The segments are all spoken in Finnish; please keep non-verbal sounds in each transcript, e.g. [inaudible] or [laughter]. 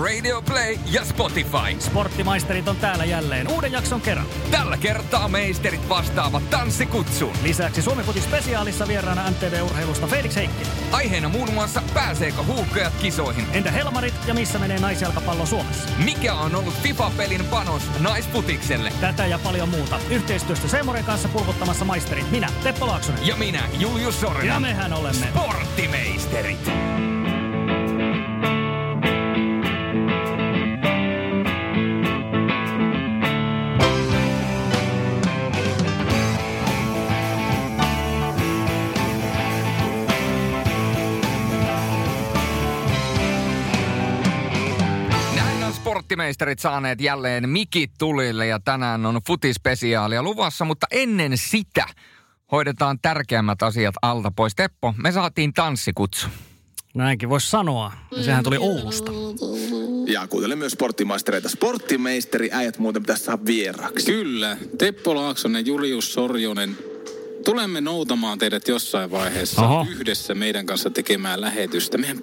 Radio Play ja Spotify? Sporttimaisterit on täällä jälleen uuden jakson kerran. Tällä kertaa meisterit vastaavat tanssikutsuun. Lisäksi Suomen Futi spesiaalissa vieraana MTV-urheilusta Felix Heikki. Aiheena muun muassa pääseekö huuhkajat kisoihin? Entä Helmarit ja missä menee naisjalkapallo Suomessa? Mikä on ollut FIFA-pelin panos naisfutikselle? Tätä ja paljon muuta. Yhteistyöstä Semoren kanssa pulputtamassa maisterit. Minä, Teppo Laaksonen. Ja minä, Julius Sorinen. Ja mehän olemme Sporttimeisterit. Sporttimeisterit saaneet jälleen mikit tulille ja tänään on futispesiaalia luvassa, mutta ennen sitä hoidetaan tärkeimmät asiat alta pois. Teppo, me saatiin tanssikutsu. Näinkin voisi sanoa. Ja sehän tuli Oulusta. Ja kuuntelen myös sporttimaistereita. Sporttimeisteri äijät muuten pitäisi saada vieraaksi. Kyllä. Teppo Laaksonen, Julius Sorjonen. Tulemme noutamaan teidät jossain vaiheessa Oho. Yhdessä meidän kanssa tekemään lähetystä. Mehän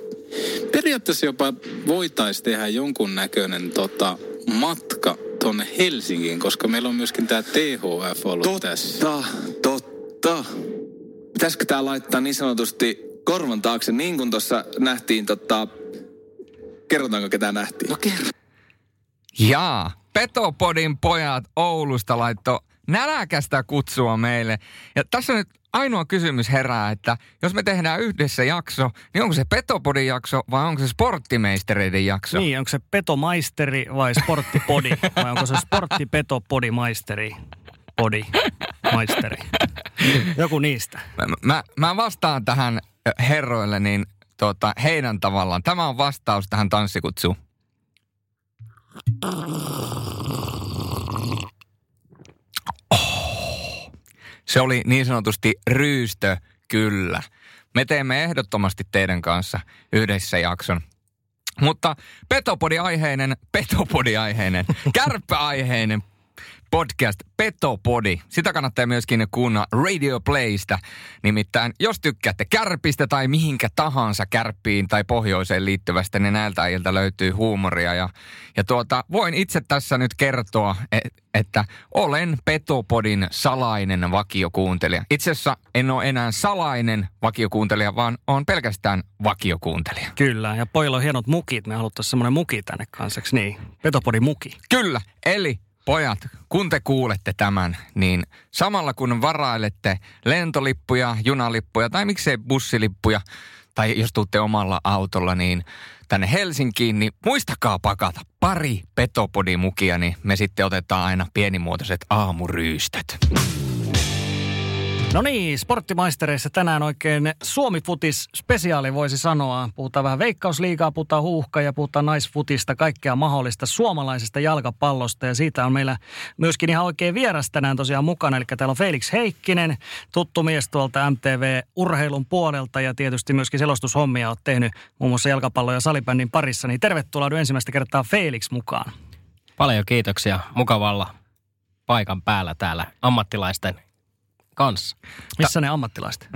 periaatteessa jopa voitaisiin tehdä jonkun näköinen tota, matka tuonne Helsinkiin, koska meillä on myöskin tämä THF ollut tässä. Totta, totta. Pitäisikö tää laittaa niin sanotusti korvan taakse, niin kuin tuossa nähtiin tota... Kerrotaanko ketä nähtiin? No kerro. Jaa, Petopodin pojat Oulusta laitto näläkästä kutsua meille. Ja tässä nyt ainoa kysymys herää, että jos me tehdään yhdessä jakso, niin onko se Petopodin jakso vai onko se sporttimeistereiden jakso? Niin, onko se petomaisteri vai sporttipodi? vai onko se sporttipetopodi maisteri? Podi, maisteri. Joku niistä. Mä, mä, mä vastaan tähän ö, herroille niin tota, heidän tavallaan. Tämä on vastaus tähän tanssikutsuun. Oh. Se oli niin sanotusti ryystö, kyllä. Me teemme ehdottomasti teidän kanssa yhdessä jakson. Mutta petopodi-aiheinen, petopodi-aiheinen, kärppäaiheinen podcast Petopodi. Sitä kannattaa myöskin kuunnella Radio Playstä. Nimittäin jos tykkäätte kärpistä tai mihinkä tahansa kärppiin tai pohjoiseen liittyvästä, niin näiltä ajilta löytyy huumoria. Ja, ja tuota, voin itse tässä nyt kertoa, et, että olen Petopodin salainen vakiokuuntelija. Itse asiassa en ole enää salainen vakiokuuntelija, vaan on pelkästään vakiokuuntelija. Kyllä, ja pojilla on hienot mukit. Me haluttaisiin semmoinen muki tänne kansaksi. Niin, petopodi muki. Kyllä, eli pojat, kun te kuulette tämän, niin samalla kun varailette lentolippuja, junalippuja tai miksei bussilippuja, tai jos tuutte omalla autolla, niin tänne Helsinkiin, niin muistakaa pakata pari petopodimukia, niin me sitten otetaan aina pienimuotoiset aamuryystöt. No niin, sporttimaistereissa tänään oikein Suomi-futis spesiaali voisi sanoa. Puhutaan vähän veikkausliigaa, puhutaan huuhka ja puhutaan naisfutista, kaikkea mahdollista suomalaisesta jalkapallosta. Ja siitä on meillä myöskin ihan oikein vieras tänään tosiaan mukana. Eli täällä on Felix Heikkinen, tuttu mies tuolta MTV-urheilun puolelta ja tietysti myöskin selostushommia olet tehnyt muun muassa jalkapallo- ja salibändin parissa. Niin tervetuloa ensimmäistä kertaa Felix mukaan. Paljon kiitoksia. Mukavalla paikan päällä täällä ammattilaisten kanssa. Missä ne ammattilaiset?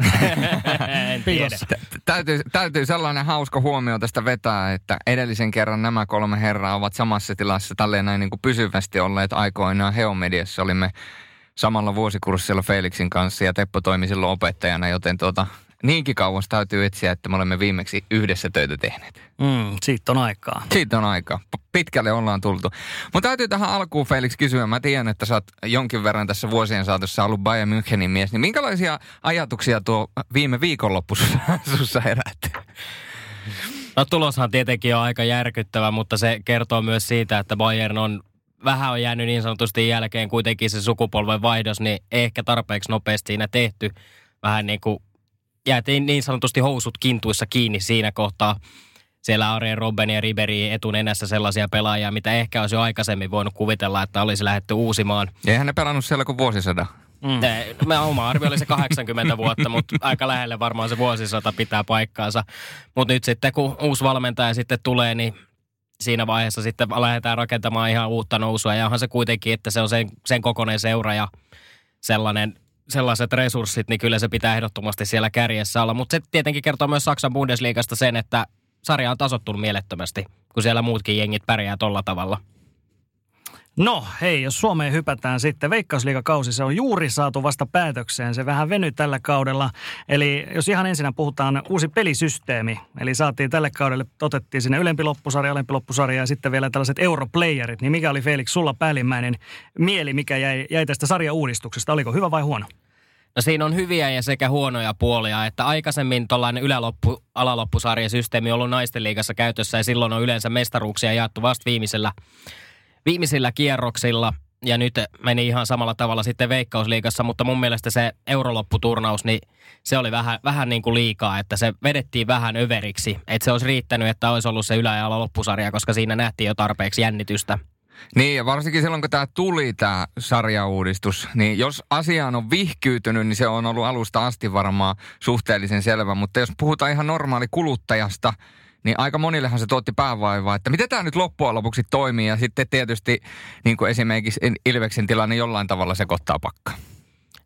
[laughs] en tiedä. Tä- Täytyy, täytyy sellainen hauska huomio tästä vetää, että edellisen kerran nämä kolme herraa ovat samassa tilassa tälleen näin niin kuin pysyvästi olleet aikoinaan Heomediassa. Olimme samalla vuosikurssilla Felixin kanssa ja Teppo toimi silloin opettajana, joten tuota, niinkin kauas täytyy etsiä, että me olemme viimeksi yhdessä töitä tehneet. Mm, siitä on aikaa. Siitä on aika. P- Pitkälle ollaan tultu. Mutta täytyy tähän alkuun Felix kysyä. Mä tiedän, että sä oot jonkin verran tässä vuosien saatossa ollut Bayern Münchenin mies. Niin minkälaisia ajatuksia tuo viime viikonloppu sussa [laughs] herätti? No tuloshan tietenkin on aika järkyttävä, mutta se kertoo myös siitä, että Bayern on vähän on jäänyt niin sanotusti jälkeen kuitenkin se sukupolven vaihdos, niin ehkä tarpeeksi nopeasti siinä tehty. Vähän niin kuin jäätiin niin sanotusti housut kintuissa kiinni siinä kohtaa. Siellä Arjen Robben ja Riberi etunenässä sellaisia pelaajia, mitä ehkä olisi jo aikaisemmin voinut kuvitella, että olisi lähdetty uusimaan. Eihän ne pelannut siellä kuin vuosisadan. Mm. Eh, mä oma arvio oli se 80 vuotta, mutta aika lähelle varmaan se vuosisata pitää paikkaansa. Mutta nyt sitten kun uusi valmentaja sitten tulee, niin siinä vaiheessa sitten lähdetään rakentamaan ihan uutta nousua. Ja onhan se kuitenkin, että se on sen, sen kokoinen seura ja sellainen sellaiset resurssit, niin kyllä se pitää ehdottomasti siellä kärjessä olla. Mutta se tietenkin kertoo myös Saksan Bundesliigasta sen, että sarja on tasottunut mielettömästi, kun siellä muutkin jengit pärjää tolla tavalla. No hei, jos Suomeen hypätään sitten, Veikkausliigakausi se on juuri saatu vasta päätökseen. Se vähän veny tällä kaudella. Eli jos ihan ensinnä puhutaan uusi pelisysteemi, eli saatiin tälle kaudelle, otettiin sinne ylempi loppusarja, alempi loppusarja ja sitten vielä tällaiset europlayerit. Niin mikä oli Felix sulla päällimmäinen mieli, mikä jäi, jäi tästä sarjauudistuksesta? Oliko hyvä vai huono? No siinä on hyviä ja sekä huonoja puolia, että aikaisemmin tuollainen yläloppu, alaloppusarjasysteemi on ollut naisten liigassa käytössä ja silloin on yleensä mestaruuksia jaettu vasta viimeisellä, viimeisillä kierroksilla ja nyt meni ihan samalla tavalla sitten Veikkausliigassa, mutta mun mielestä se eurolopputurnaus, niin se oli vähän, vähän niin kuin liikaa, että se vedettiin vähän överiksi. Että se olisi riittänyt, että olisi ollut se ylä- ja loppusarja, koska siinä nähtiin jo tarpeeksi jännitystä. Niin, ja varsinkin silloin, kun tämä tuli, tämä sarjauudistus, niin jos asiaan on vihkyytynyt, niin se on ollut alusta asti varmaan suhteellisen selvä. Mutta jos puhutaan ihan normaali kuluttajasta, niin aika monillehan se tuotti päävaivaa, että miten tämä nyt loppujen lopuksi toimii. Ja sitten tietysti niin kuin esimerkiksi Ilveksen tilanne jollain tavalla sekoittaa pakkaa.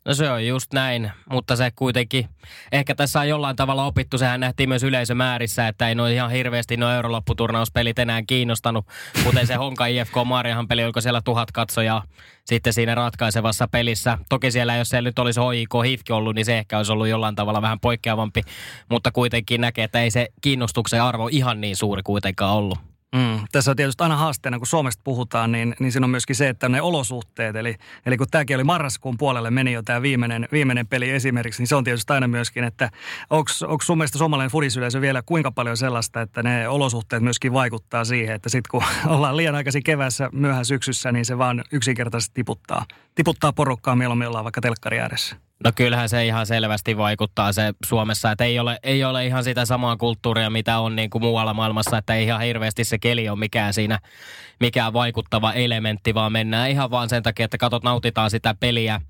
No se on just näin, mutta se kuitenkin, ehkä tässä on jollain tavalla opittu, sehän nähtiin myös yleisömäärissä, että ei noin ihan hirveästi nuo eurolopputurnauspellit enää kiinnostanut, kuten se Honka IFK Marjahan peli, oliko siellä tuhat katsojaa sitten siinä ratkaisevassa pelissä. Toki siellä, jos siellä nyt olisi HIK Hifki ollut, niin se ehkä olisi ollut jollain tavalla vähän poikkeavampi, mutta kuitenkin näkee, että ei se kiinnostuksen arvo ihan niin suuri kuitenkaan ollut. Mm. Tässä on tietysti aina haasteena, kun Suomesta puhutaan, niin, niin siinä on myöskin se, että ne olosuhteet, eli, eli kun tämäkin oli marraskuun puolelle meni jo tämä viimeinen, viimeinen peli esimerkiksi, niin se on tietysti aina myöskin, että onko sun mielestä suomalainen fudisyleisö vielä kuinka paljon sellaista, että ne olosuhteet myöskin vaikuttaa siihen, että sitten kun [laughs] ollaan liian aikaisin kevässä, myöhään syksyssä, niin se vaan yksinkertaisesti tiputtaa, tiputtaa porukkaa mieluummin ollaan vaikka telkkari ääressä. No kyllähän se ihan selvästi vaikuttaa se Suomessa, että ei ole, ei ole ihan sitä samaa kulttuuria, mitä on niin kuin muualla maailmassa, että ei ihan hirveästi se keli ole mikään siinä, mikään vaikuttava elementti, vaan mennään ihan vaan sen takia, että katot nautitaan sitä peliä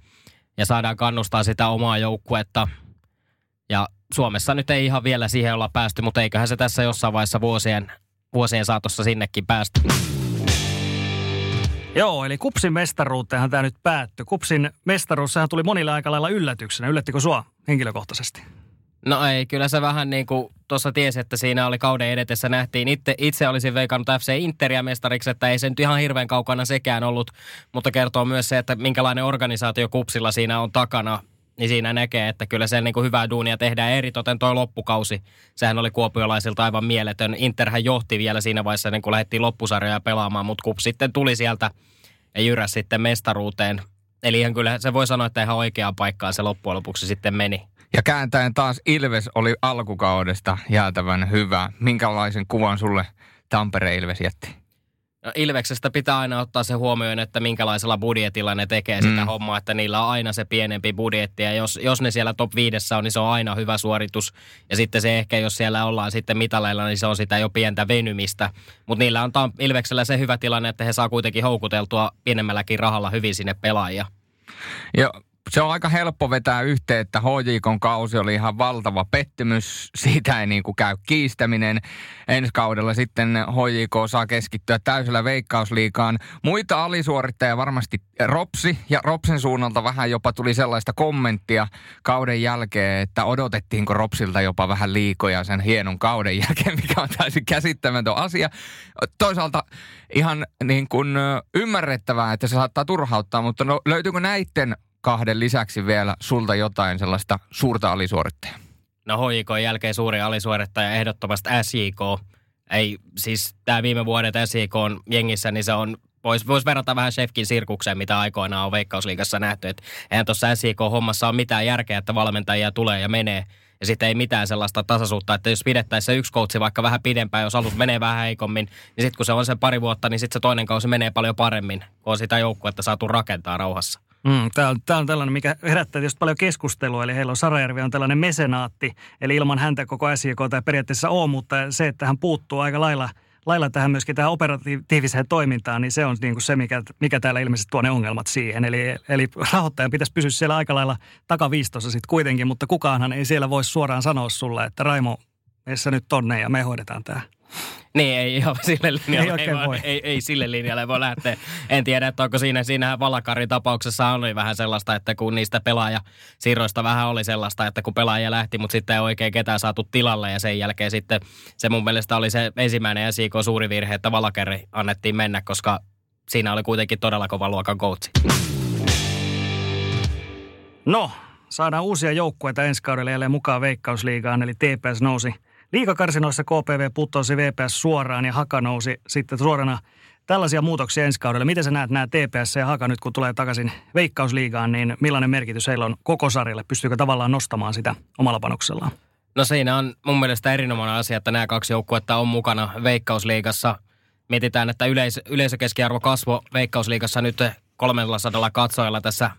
ja saadaan kannustaa sitä omaa joukkuetta. Ja Suomessa nyt ei ihan vielä siihen olla päästy, mutta eiköhän se tässä jossain vaiheessa vuosien, vuosien saatossa sinnekin päästä. Joo, eli Kupsin mestaruuteenhan tämä nyt päättyi. Kupsin mestaruus, sehän tuli monille aika lailla yllätyksenä. Yllättikö sua henkilökohtaisesti? No ei, kyllä se vähän niin kuin tuossa tiesi, että siinä oli kauden edetessä nähtiin. Itse, itse olisin veikannut FC Interia mestariksi, että ei se nyt ihan hirveän kaukana sekään ollut, mutta kertoo myös se, että minkälainen organisaatio Kupsilla siinä on takana niin siinä näkee, että kyllä se niin kuin hyvää duunia tehdään eritoten tuo loppukausi. Sehän oli kuopiolaisilta aivan mieletön. Interhän johti vielä siinä vaiheessa, niin kun lähdettiin loppusarjaa pelaamaan, mutta kup sitten tuli sieltä ja jyräs sitten mestaruuteen. Eli ihan kyllä se voi sanoa, että ihan oikeaan paikkaan se loppujen lopuksi sitten meni. Ja kääntäen taas Ilves oli alkukaudesta jäätävän hyvä. Minkälaisen kuvan sulle Tampere Ilves jätti? No Ilveksestä pitää aina ottaa se huomioon, että minkälaisella budjetilla ne tekee sitä mm. hommaa, että niillä on aina se pienempi budjetti. Ja jos, jos ne siellä top viidessä on, niin se on aina hyvä suoritus. Ja sitten se ehkä, jos siellä ollaan sitten mitaleilla, niin se on sitä jo pientä venymistä. Mutta niillä on Ilveksellä se hyvä tilanne, että he saa kuitenkin houkuteltua pienemmälläkin rahalla hyvin sinne pelaajia. Ja se on aika helppo vetää yhteen, että HJKon kausi oli ihan valtava pettymys. Siitä ei niin kuin käy kiistäminen. Ensi kaudella sitten HJK saa keskittyä täysillä veikkausliikaan. Muita alisuorittajia varmasti Ropsi ja Ropsen suunnalta vähän jopa tuli sellaista kommenttia kauden jälkeen, että odotettiinko Ropsilta jopa vähän liikoja sen hienon kauden jälkeen, [laughs] mikä on täysin käsittämätön asia. Toisaalta ihan niin kuin ymmärrettävää, että se saattaa turhauttaa, mutta no, löytyykö näiden kahden lisäksi vielä sulta jotain sellaista suurta alisuorittajaa? No HJK jälkeen suuri alisuorittaja ehdottomasti SJK. Ei, siis tämä viime vuodet SJK on jengissä, niin se on voisi vois verrata vähän Shefkin sirkukseen, mitä aikoinaan on Veikkausliigassa nähty. Et eihän tuossa SJK-hommassa ole mitään järkeä, että valmentajia tulee ja menee. Ja sitten ei mitään sellaista tasaisuutta, että jos pidettäisiin se yksi koutsi vaikka vähän pidempään, jos alus menee vähän heikommin, niin sitten kun se on se pari vuotta, niin sitten se toinen kausi menee paljon paremmin, kun on sitä joukkuetta saatu rakentaa rauhassa. Mm, tämä, on, tämä on tällainen, mikä herättää tietysti paljon keskustelua. Eli heillä on Sarajärvi on tällainen mesenaatti, eli ilman häntä koko SJK tai periaatteessa on, mutta se, että hän puuttuu aika lailla, lailla tähän myöskin tähän operatiiviseen toimintaan, niin se on niin kuin se, mikä, mikä täällä ilmeisesti tuo ne ongelmat siihen. Eli, eli rahoittajan pitäisi pysyä siellä aika lailla takaviistossa sitten kuitenkin, mutta kukaanhan ei siellä voi suoraan sanoa sulle, että Raimo, meissä nyt tonne ja me hoidetaan tämä. Niin, ei ihan [laughs] sille linjalle, Ei ei, voi. voi. ei, ei sille linjalle voi lähteä. En tiedä, että onko siinä, siinähän Valakarin tapauksessa oli vähän sellaista, että kun niistä pelaaja siirroista vähän oli sellaista, että kun pelaaja lähti, mutta sitten ei oikein ketään saatu tilalle ja sen jälkeen sitten se mun mielestä oli se ensimmäinen SIK suuri virhe, että Valakari annettiin mennä, koska siinä oli kuitenkin todella kova luokan coachi. No, saadaan uusia joukkueita ensi kaudella jälleen mukaan Veikkausliigaan, eli TPS nousi liikakarsinoissa, KPV putosi VPS suoraan ja Haka nousi sitten suorana tällaisia muutoksia ensi kaudella. Miten sä näet nämä TPS ja Haka nyt, kun tulee takaisin Veikkausliigaan, niin millainen merkitys heillä on koko sarjalle? Pystyykö tavallaan nostamaan sitä omalla panoksellaan? No siinä on mun mielestä erinomainen asia, että nämä kaksi joukkuetta on mukana Veikkausliigassa. Mietitään, että yleis- yleisökeskiarvo kasvo Veikkausliigassa nyt 300 katsojalla tässä,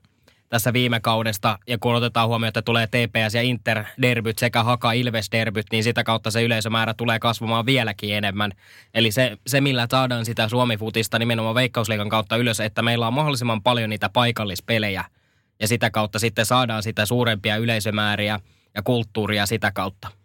tässä viime kaudesta. Ja kun otetaan huomioon, että tulee TPS ja Inter derbyt sekä Haka Ilves derbyt, niin sitä kautta se yleisömäärä tulee kasvamaan vieläkin enemmän. Eli se, se millä saadaan sitä Suomi-futista nimenomaan Veikkausliigan kautta ylös, että meillä on mahdollisimman paljon niitä paikallispelejä. Ja sitä kautta sitten saadaan sitä suurempia yleisömääriä ja kulttuuria sitä kautta.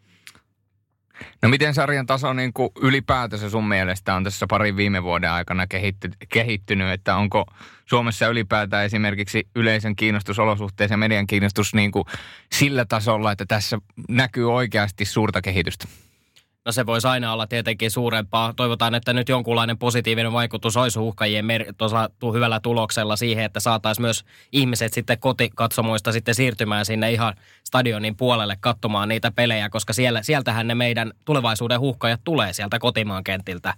No miten sarjan taso niin kuin ylipäätänsä sun mielestä on tässä parin viime vuoden aikana kehitty, kehittynyt, että onko Suomessa ylipäätään esimerkiksi yleisön kiinnostus olosuhteissa ja median kiinnostus niin kuin sillä tasolla, että tässä näkyy oikeasti suurta kehitystä? No se voisi aina olla tietenkin suurempaa. Toivotaan, että nyt jonkunlainen positiivinen vaikutus olisi uhkajien mer- tuossa tu- hyvällä tuloksella siihen, että saataisiin myös ihmiset sitten kotikatsomoista sitten siirtymään sinne ihan stadionin puolelle katsomaan niitä pelejä, koska siellä, sieltähän ne meidän tulevaisuuden huhkajat tulee sieltä kotimaan kentiltä.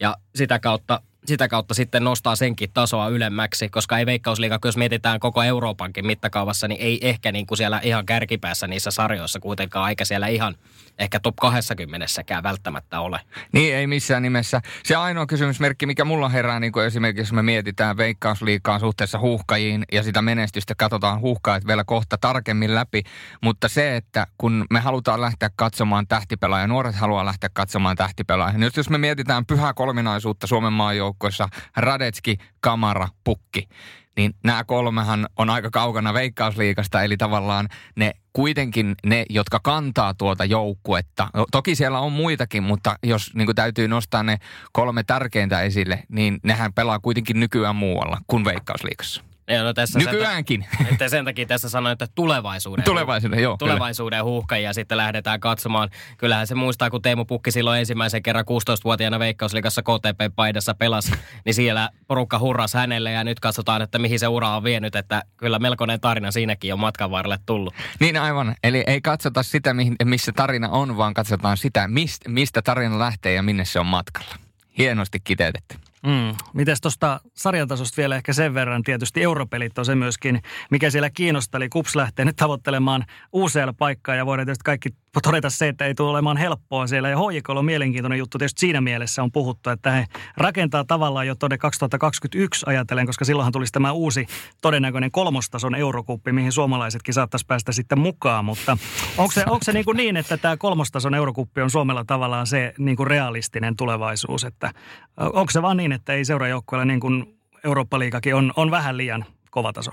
Ja sitä kautta, sitä kautta sitten nostaa senkin tasoa ylemmäksi, koska ei Veikkausliiga, jos mietitään koko Euroopankin mittakaavassa, niin ei ehkä niin kuin siellä ihan kärkipäässä niissä sarjoissa kuitenkaan, eikä siellä ihan ehkä top 20 välttämättä ole. Niin, ei missään nimessä. Se ainoa kysymysmerkki, mikä mulla herää, niin kuin esimerkiksi jos me mietitään veikkausliikaa suhteessa huuhkajiin ja sitä menestystä, katsotaan huuhkajat vielä kohta tarkemmin läpi. Mutta se, että kun me halutaan lähteä katsomaan tähtipelaajia, nuoret haluaa lähteä katsomaan tähtipelaajia. Nyt jos me mietitään pyhää kolminaisuutta Suomen maajoukkoissa, Radetski, Kamara, Pukki, niin nämä kolmehan on aika kaukana veikkausliikasta, eli tavallaan ne kuitenkin ne, jotka kantaa tuota joukkuetta. No, toki siellä on muitakin, mutta jos niin kuin täytyy nostaa ne kolme tärkeintä esille, niin nehän pelaa kuitenkin nykyään muualla kuin veikkausliikassa. Ja no tässä sen, Nykyäänkin. [laughs] että sen takia tässä sanoin, että tulevaisuuden. Tulevaisuuden, joo, kyllä. Tulevaisuuden huuhkajia sitten lähdetään katsomaan. Kyllähän se muistaa, kun Teemu Pukki silloin ensimmäisen kerran 16-vuotiaana Veikkausliigassa KTP-paidassa pelasi, niin siellä porukka hurras hänelle ja nyt katsotaan, että mihin se ura on vienyt, että kyllä melkoinen tarina siinäkin on matkan varrelle tullut. Niin aivan. Eli ei katsota sitä, mihin- missä tarina on, vaan katsotaan sitä, mistä, mistä tarina lähtee ja minne se on matkalla. Hienosti kiteytetty. Mm. Mites tuosta sarjatasosta vielä ehkä sen verran, tietysti europelit on se myöskin, mikä siellä kiinnostaa. Eli KUPS lähtee nyt tavoittelemaan UCL-paikkaa ja voidaan tietysti kaikki todeta se, että ei tule olemaan helppoa siellä. Ja HJK on mielenkiintoinen juttu tietysti siinä mielessä on puhuttu, että he rakentaa tavallaan jo tuonne 2021 ajatellen, koska silloinhan tulisi tämä uusi todennäköinen kolmostason eurokuppi, mihin suomalaisetkin saattaisi päästä sitten mukaan. Mutta onko se, onko se niin, kuin niin, että tämä kolmostason eurokuppi on Suomella tavallaan se niin kuin realistinen tulevaisuus, että onko se vaan niin, että ei seurajoukkueella niin kuin Eurooppa-liigakin on, on vähän liian kova taso?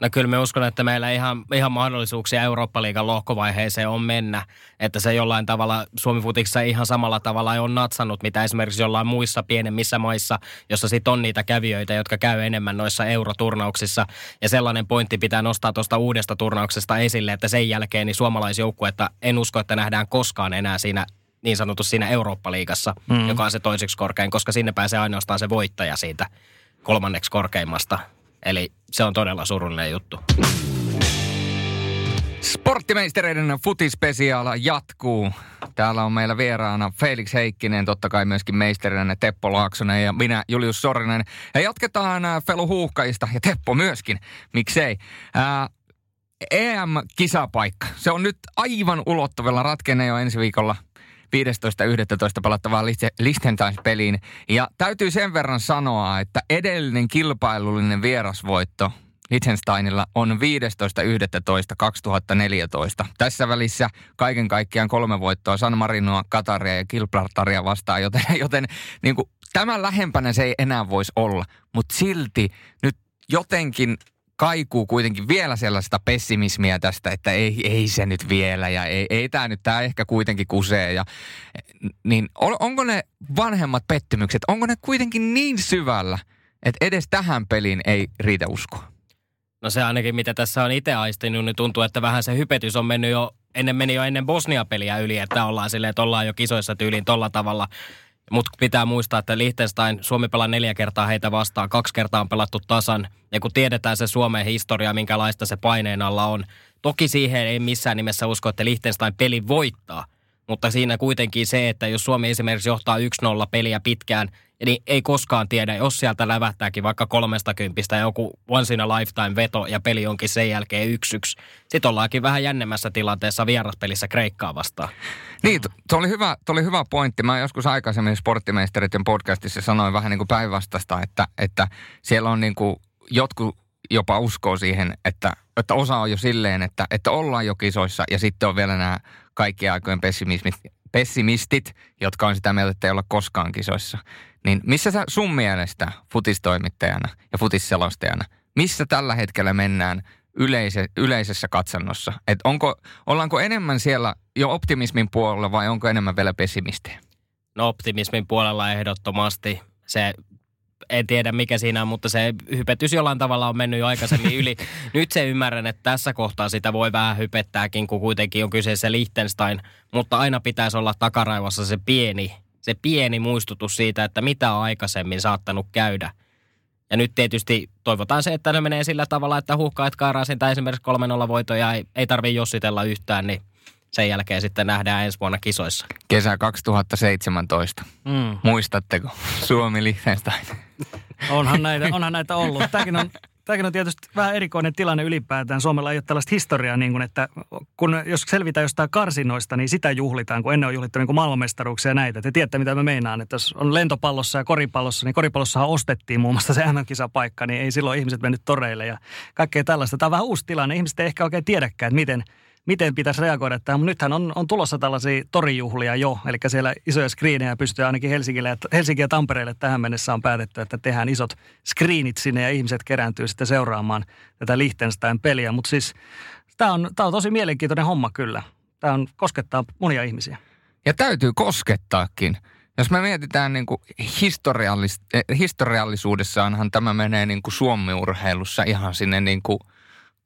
No kyllä me uskon, että meillä ihan, ihan mahdollisuuksia Eurooppa-liigan lohkovaiheeseen on mennä. Että se jollain tavalla Suomi Futiksi ihan samalla tavalla on natsannut, mitä esimerkiksi jollain muissa pienemmissä maissa, jossa sitten on niitä kävijöitä, jotka käy enemmän noissa euroturnauksissa. Ja sellainen pointti pitää nostaa tuosta uudesta turnauksesta esille, että sen jälkeen niin suomalaisjoukkuetta en usko, että nähdään koskaan enää siinä niin sanotusti siinä Eurooppa-liigassa, mm. joka on se toiseksi korkein, koska sinne pääsee ainoastaan se voittaja siitä kolmanneksi korkeimmasta. Eli se on todella surullinen juttu. Sporttimeistereiden futispesiaala jatkuu. Täällä on meillä vieraana Felix Heikkinen, totta kai myöskin meisterinä Teppo Laaksonen ja minä Julius Sorinen. Ja jatketaan äh, Felu Huuhkajista ja Teppo myöskin, miksei. Ää, EM-kisapaikka, se on nyt aivan ulottuvilla, ratkenee jo ensi viikolla 15.11. pelattavaan Lichte- Liechtenstein-peliin. Ja täytyy sen verran sanoa, että edellinen kilpailullinen vierasvoitto Liechtensteinilla on 15.11.2014. Tässä välissä kaiken kaikkiaan kolme voittoa San Marinoa, Kataria ja Gibraltaria vastaan, joten, [laughs] joten niin kuin, tämän lähempänä se ei enää voisi olla. Mutta silti nyt jotenkin kaikuu kuitenkin vielä sellaista pessimismiä tästä, että ei, ei se nyt vielä ja ei, ei tämä nyt, tämä ehkä kuitenkin kusee. Ja, niin on, onko ne vanhemmat pettymykset, onko ne kuitenkin niin syvällä, että edes tähän peliin ei riitä uskoa? No se ainakin, mitä tässä on itse aistinut, niin tuntuu, että vähän se hypetys on mennyt jo, ennen meni jo ennen Bosnia-peliä yli, että ollaan silleen, että ollaan jo kisoissa tyyliin tolla tavalla. Mutta pitää muistaa, että Liechtenstein, Suomi pelaa neljä kertaa heitä vastaan, kaksi kertaa on pelattu tasan. Ja kun tiedetään se Suomen historia, minkälaista se paineen alla on, toki siihen ei missään nimessä usko, että Liechtenstein peli voittaa. Mutta siinä kuitenkin se, että jos Suomi esimerkiksi johtaa 1-0 peliä pitkään, niin ei koskaan tiedä, jos sieltä lävähtääkin vaikka kolmesta kympistä joku once in a lifetime veto ja peli onkin sen jälkeen yksi yksi. Sitten ollaankin vähän jännemmässä tilanteessa vieraspelissä Kreikkaa vastaan. Niin, tuo oli, hyvä, oli hyvä pointti. Mä joskus aikaisemmin Sporttimeistereiden podcastissa sanoin vähän niin kuin päinvastasta, että, että siellä on niin kuin jotkut jopa uskoo siihen, että, että osa on jo silleen, että, että ollaan jo kisoissa ja sitten on vielä nämä kaikki aikojen pessimismit, pessimistit, jotka on sitä mieltä, että ei olla koskaan kisoissa. Niin missä sä sun mielestä futistoimittajana ja futisselostajana, missä tällä hetkellä mennään yleise, yleisessä katsannossa? Et onko, ollaanko enemmän siellä jo optimismin puolella vai onko enemmän vielä pessimistiä? No optimismin puolella ehdottomasti. Se en tiedä mikä siinä on, mutta se hypetys jollain tavalla on mennyt jo aikaisemmin yli. [laughs] Nyt se ymmärrän, että tässä kohtaa sitä voi vähän hypettääkin, kun kuitenkin on kyseessä Liechtenstein, mutta aina pitäisi olla takaraivossa se pieni, se pieni muistutus siitä, että mitä on aikaisemmin saattanut käydä. Ja nyt tietysti toivotaan se, että ne menee sillä tavalla, että huhkaat kaaraasin tai esimerkiksi 3-0 voitoja ei, ei tarvitse jossitella yhtään, niin sen jälkeen sitten nähdään ensi vuonna kisoissa. Kesä 2017. Mm. Muistatteko? Suomi Liechtenstein. onhan, näitä, onhan näitä ollut. Tämäkin on, tämäkin on tietysti vähän erikoinen tilanne ylipäätään. Suomella ei ole tällaista historiaa, niin kuin, että kun, jos selvitään jostain karsinoista, niin sitä juhlitaan, kun ennen on juhlittu niin maailmanmestaruuksia ja näitä. Te tiedätte, mitä mä meinaan, että jos on lentopallossa ja koripallossa, niin koripallossahan ostettiin muun muassa se MM-kisapaikka, niin ei silloin ihmiset mennyt toreille ja kaikkea tällaista. Tämä on vähän uusi tilanne. Ihmiset ei ehkä oikein tiedäkään, että miten – miten pitäisi reagoida tähän. Mutta nythän on, on tulossa tällaisia torijuhlia jo, eli siellä isoja screenejä pystyy ainakin Helsingille, Helsinki ja Tampereelle tähän mennessä on päätetty, että tehdään isot screenit sinne ja ihmiset kerääntyy sitten seuraamaan tätä Liechtenstein-peliä. Mutta siis tämä on, tämä on tosi mielenkiintoinen homma kyllä. Tämä on, koskettaa monia ihmisiä. Ja täytyy koskettaakin. Jos me mietitään niin kuin historiallis, eh, historiallisuudessaanhan tämä menee niin kuin suomiurheilussa ihan sinne niin kuin –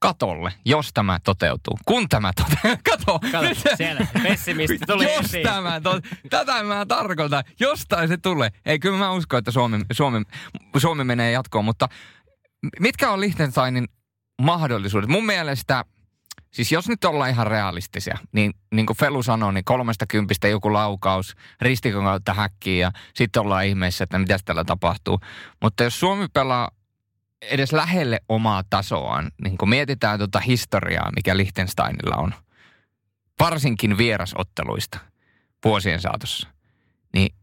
katolle, jos tämä toteutuu. Kun tämä toteutuu. [laughs] Kato, Kato siellä pessimisti tuli Jos esiin. tämä, to, tätä mä tarkoitan. Jostain se tulee. Ei, kyllä mä uskon, että Suomi, Suomi, Suomi menee jatkoon, mutta mitkä on Liechtensteinin mahdollisuudet? Mun mielestä, siis jos nyt ollaan ihan realistisia, niin niin kuin Felu sanoi, niin kolmesta kympistä joku laukaus, ristikon kautta häkkiin ja sitten ollaan ihmeessä, että mitä tällä tapahtuu. Mutta jos Suomi pelaa edes lähelle omaa tasoaan, niin kun mietitään tuota historiaa, mikä Liechtensteinilla on, varsinkin vierasotteluista vuosien saatossa, niin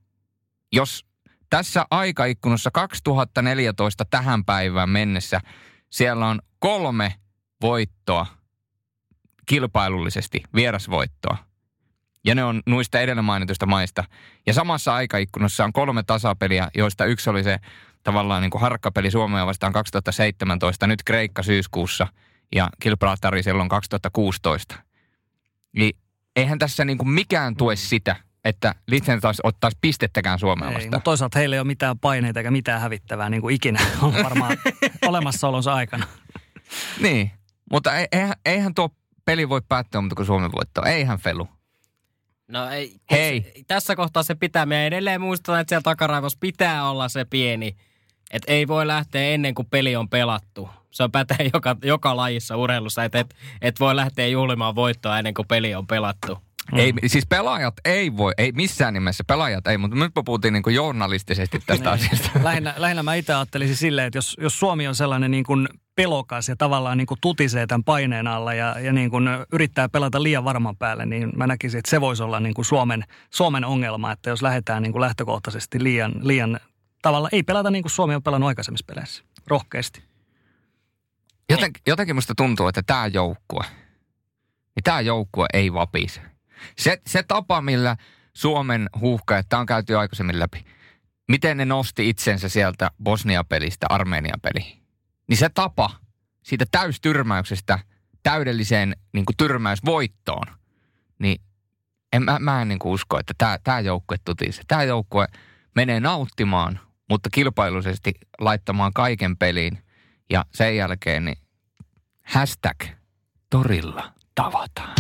jos tässä aikaikkunassa 2014 tähän päivään mennessä siellä on kolme voittoa kilpailullisesti, vierasvoittoa, ja ne on nuista edellä mainituista maista. Ja samassa aikaikkunassa on kolme tasapeliä, joista yksi oli se tavallaan niin kuin harkkapeli Suomea vastaan 2017, nyt Kreikka syyskuussa ja Kilpratari silloin 2016. Niin eihän tässä niin kuin mikään tue sitä, että Liechtenstein ottaisi pistettäkään Suomea vastaan. Ei, mutta toisaalta heillä ei ole mitään paineita eikä mitään hävittävää niin kuin ikinä [laughs] on varmaan olemassaolonsa aikana. Niin, mutta eihän, eihän tuo peli voi päättyä, mutta kun Suomi voittaa. Eihän Felu. No ei. Hei. Tässä kohtaa se pitää. Me edelleen muistaa, että siellä takaraivossa pitää olla se pieni – et ei voi lähteä ennen kuin peli on pelattu. Se on pätee [laughs] joka, joka lajissa urheilussa, että et, et voi lähteä juhlimaan voittoa ennen kuin peli on pelattu. Mm. Ei, siis pelaajat ei voi, ei missään nimessä pelaajat ei, mutta nyt me puhuttiin niin kuin journalistisesti tästä niin. asiasta. [laughs] Lähinnä, lähinnä mä itse ajattelisin silleen, että jos, jos Suomi on sellainen niin kuin pelokas ja tavallaan niin kuin tutisee tämän paineen alla ja, ja niin kuin yrittää pelata liian varman päälle, niin mä näkisin, että se voisi olla niin kuin Suomen, Suomen ongelma, että jos lähdetään niin kuin lähtökohtaisesti liian, liian tavalla ei pelata niin kuin Suomi on pelannut aikaisemmissa peleissä, rohkeasti. Joten, jotenkin musta tuntuu, että tämä joukkue, niin tämä joukkue ei vapise. Se, se tapa, millä Suomen huuhkajat, tämä on käyty aikaisemmin läpi, miten ne nosti itsensä sieltä Bosnia-pelistä Armenia-peliin. Niin se tapa siitä täystyrmäyksestä täydelliseen niin kuin tyrmäysvoittoon, niin en, mä, mä en niin kuin usko, että tämä, tämä joukkue tutisi. Tämä joukkue menee nauttimaan, mutta kilpailuisesti laittamaan kaiken peliin. Ja sen jälkeen niin hashtag torilla tavataan.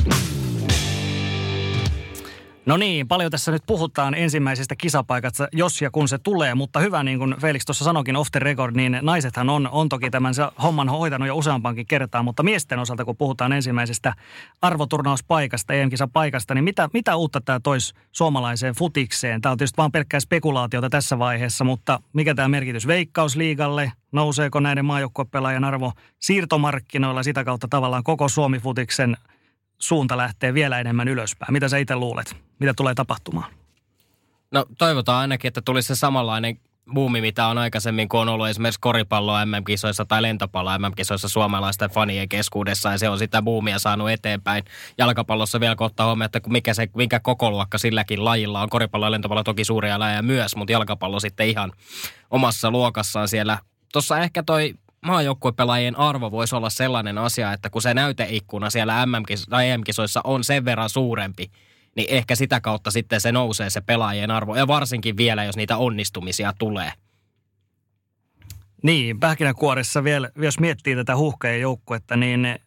No niin, paljon tässä nyt puhutaan ensimmäisestä kisapaikasta, jos ja kun se tulee, mutta hyvä, niin kuin Felix tuossa sanokin off the record, niin naisethan on, on toki tämän homman hoitanut jo useampankin kertaa, mutta miesten osalta, kun puhutaan ensimmäisestä arvoturnauspaikasta, EM-kisapaikasta, niin mitä, mitä uutta tämä toisi suomalaiseen futikseen? Tämä on tietysti vain pelkkää spekulaatiota tässä vaiheessa, mutta mikä tämä merkitys Veikkausliigalle, nouseeko näiden maajoukkuepelaajan arvo siirtomarkkinoilla sitä kautta tavallaan koko Suomi-futiksen suunta lähtee vielä enemmän ylöspäin. Mitä sä itse luulet? Mitä tulee tapahtumaan? No toivotaan ainakin, että tulisi se samanlainen buumi, mitä on aikaisemmin, kun on ollut esimerkiksi koripallo MM-kisoissa tai lentopallo MM-kisoissa suomalaisten fanien keskuudessa, ja se on sitä buumia saanut eteenpäin. Jalkapallossa vielä ottaa huomioon, että mikä, se, mikä koko luokka silläkin lajilla on. Koripallo ja lentopallo toki suuria lajeja myös, mutta jalkapallo sitten ihan omassa luokassaan siellä. Tuossa ehkä toi maajoukkuepelaajien arvo voisi olla sellainen asia, että kun se näyteikkuna siellä MM- tai EM-kisoissa on sen verran suurempi, niin ehkä sitä kautta sitten se nousee se pelaajien arvo. Ja varsinkin vielä, jos niitä onnistumisia tulee. Niin, pähkinänkuoressa vielä, jos miettii tätä huuhkajien joukkuetta, niin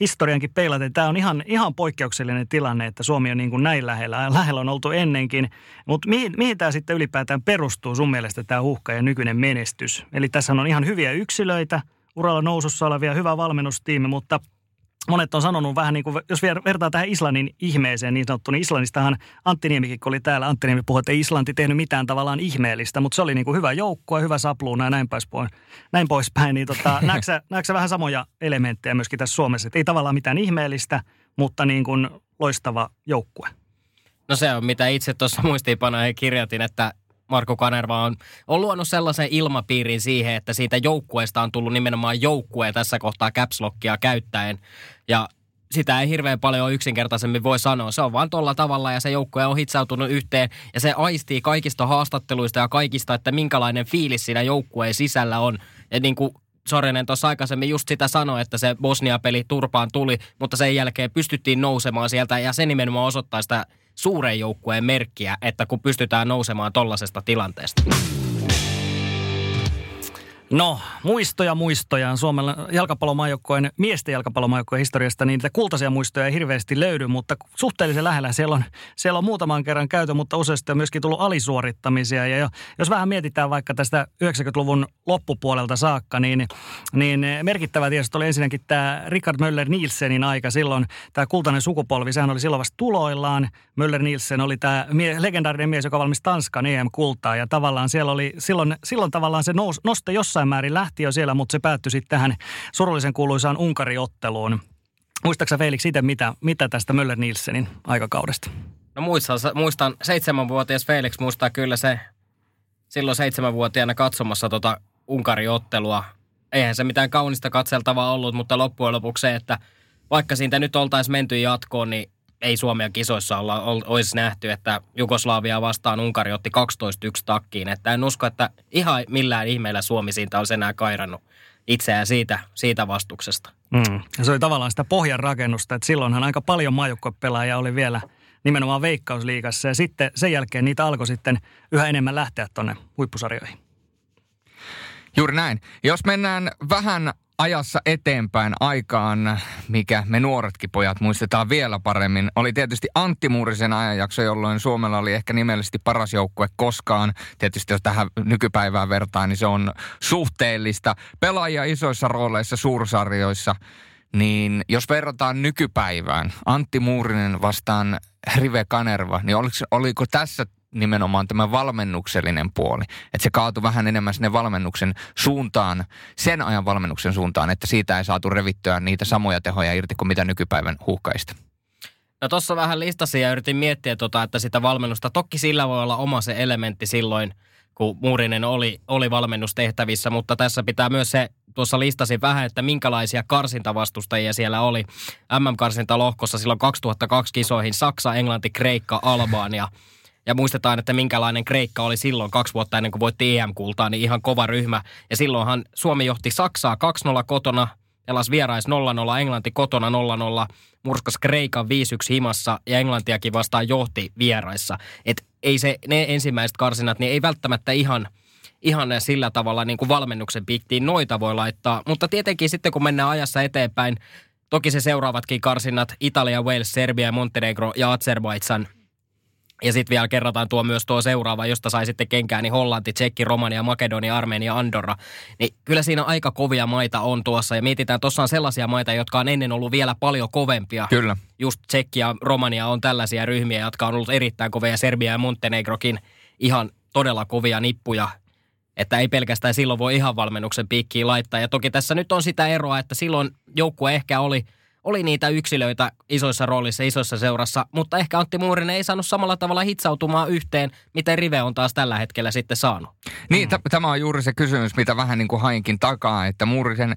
historiankin peilaten tämä on ihan, ihan poikkeuksellinen tilanne, että Suomi on niin kuin näin lähellä. Lähellä on oltu ennenkin, mutta mihin, mihin tämä sitten ylipäätään perustuu sun mielestä tämä huuhka ja nykyinen menestys? Eli tässä on ihan hyviä yksilöitä, uralla nousussa olevia, hyvä valmennustiimi, mutta – monet on sanonut vähän niin kuin, jos vertaa tähän Islannin ihmeeseen niin sanottu, niin Islannistahan Antti Niemikin, kun oli täällä, Antti Niemi puhui, että ei Islanti tehnyt mitään tavallaan ihmeellistä, mutta se oli niin kuin hyvä joukkue, hyvä sapluuna ja näin, poispäin, näin poispäin. Niin tota, [laughs] näetkö, näetkö vähän samoja elementtejä myöskin tässä Suomessa, että ei tavallaan mitään ihmeellistä, mutta niin kuin loistava joukkue? No se on, mitä itse tuossa muistiinpanoihin kirjoitin, että Marko Kanerva on, on luonut sellaisen ilmapiirin siihen, että siitä joukkueesta on tullut nimenomaan joukkue tässä kohtaa capslockia käyttäen. Ja sitä ei hirveän paljon yksinkertaisemmin voi sanoa. Se on vaan tuolla tavalla ja se joukkue on hitsautunut yhteen ja se aistii kaikista haastatteluista ja kaikista, että minkälainen fiilis siinä joukkueen sisällä on. Ja niin kuin Sorinen tuossa aikaisemmin just sitä sanoi, että se Bosnia-peli turpaan tuli, mutta sen jälkeen pystyttiin nousemaan sieltä ja se nimenomaan osoittaa sitä suuren joukkueen merkkiä, että kun pystytään nousemaan tollaisesta tilanteesta. No, muistoja muistoja Suomen jalkapallomaajoukkojen, miesten jalkapallomaajoukkojen historiasta, niin niitä kultaisia muistoja ei hirveästi löydy, mutta suhteellisen lähellä siellä on, siellä on muutaman kerran käyty, mutta useasti on myöskin tullut alisuorittamisia. Ja jos vähän mietitään vaikka tästä 90-luvun loppupuolelta saakka, niin, niin merkittävä tietysti oli ensinnäkin tämä Richard Möller Nielsenin aika silloin. Tämä kultainen sukupolvi, sehän oli silloin vasta tuloillaan. Möller Nielsen oli tämä mie- legendaarinen mies, joka valmisti Tanskan EM-kultaa ja tavallaan siellä oli, silloin, silloin tavallaan se nous, noste jossain jossain määrin lähti jo siellä, mutta se päättyi sitten tähän surullisen kuuluisaan Unkariotteluun. Muistaaksä Felix itse mitä, mitä tästä Möller Nielsenin aikakaudesta? No muistan, muistan seitsemänvuotias Felix muistaa kyllä se silloin seitsemänvuotiaana katsomassa tota Unkariottelua. Eihän se mitään kaunista katseltavaa ollut, mutta loppujen lopuksi se, että vaikka siitä nyt oltaisiin menty jatkoon, niin ei Suomea kisoissa olla, olisi nähty, että Jugoslavia vastaan Unkari otti 12-1 takkiin. Että en usko, että ihan millään ihmeellä Suomi siitä olisi enää kairannut itseään siitä, siitä vastuksesta. Mm. Ja se oli tavallaan sitä pohjan rakennusta, että silloinhan aika paljon maajoukkuepelaajia oli vielä nimenomaan Veikkausliigassa ja sitten sen jälkeen niitä alkoi sitten yhä enemmän lähteä tuonne huippusarjoihin. Juuri näin. Jos mennään vähän ajassa eteenpäin aikaan, mikä me nuoretkin pojat muistetaan vielä paremmin, oli tietysti Antti Muurisen ajanjakso, jolloin Suomella oli ehkä nimellisesti paras joukkue koskaan. Tietysti jos tähän nykypäivään vertaa, niin se on suhteellista. Pelaajia isoissa rooleissa suursarjoissa. Niin jos verrataan nykypäivään, Antti Muurinen vastaan Rive Kanerva, niin oliko, oliko tässä nimenomaan tämä valmennuksellinen puoli. Että se kaatui vähän enemmän sinne valmennuksen suuntaan, sen ajan valmennuksen suuntaan, että siitä ei saatu revittyä niitä samoja tehoja irti kuin mitä nykypäivän huuhkaista. No tuossa vähän listasin ja yritin miettiä, tota, että sitä valmennusta, toki sillä voi olla oma se elementti silloin, kun Muurinen oli, oli valmennustehtävissä, mutta tässä pitää myös se tuossa listasin vähän, että minkälaisia karsintavastustajia siellä oli. MM-karsintalohkossa silloin 2002 kisoihin Saksa, Englanti, Kreikka, Albania. Ja muistetaan, että minkälainen Kreikka oli silloin kaksi vuotta ennen kuin voitti EM-kultaa, niin ihan kova ryhmä. Ja silloinhan Suomi johti Saksaa 2-0 kotona, pelas vierais 0-0, Englanti kotona 0-0, murskas Kreikan 5-1 himassa ja Englantiakin vastaan johti vieraissa. Et ei se, ne ensimmäiset karsinat, niin ei välttämättä ihan, ihan sillä tavalla niin kuin valmennuksen piiktiin noita voi laittaa. Mutta tietenkin sitten kun mennään ajassa eteenpäin, toki se seuraavatkin karsinnat, Italia, Wales, Serbia, Montenegro ja Azerbaidsan – ja sitten vielä kerrataan tuo myös tuo seuraava, josta sai sitten kenkään, niin Hollanti, Tsekki, Romania, Makedonia, Armenia, Andorra. Niin kyllä siinä aika kovia maita on tuossa. Ja mietitään, tuossa on sellaisia maita, jotka on ennen ollut vielä paljon kovempia. Kyllä. Just Tsekki ja Romania on tällaisia ryhmiä, jotka on ollut erittäin kovia. Serbia ja Montenegrokin ihan todella kovia nippuja. Että ei pelkästään silloin voi ihan valmennuksen piikkiin laittaa. Ja toki tässä nyt on sitä eroa, että silloin joukkue ehkä oli – oli niitä yksilöitä isoissa roolissa, isoissa seurassa, mutta ehkä Antti Muurinen ei saanut samalla tavalla hitsautumaan yhteen, miten Rive on taas tällä hetkellä sitten saanut. Niin, t- tämä on juuri se kysymys, mitä vähän niin kuin hainkin takaa, että Muurisen,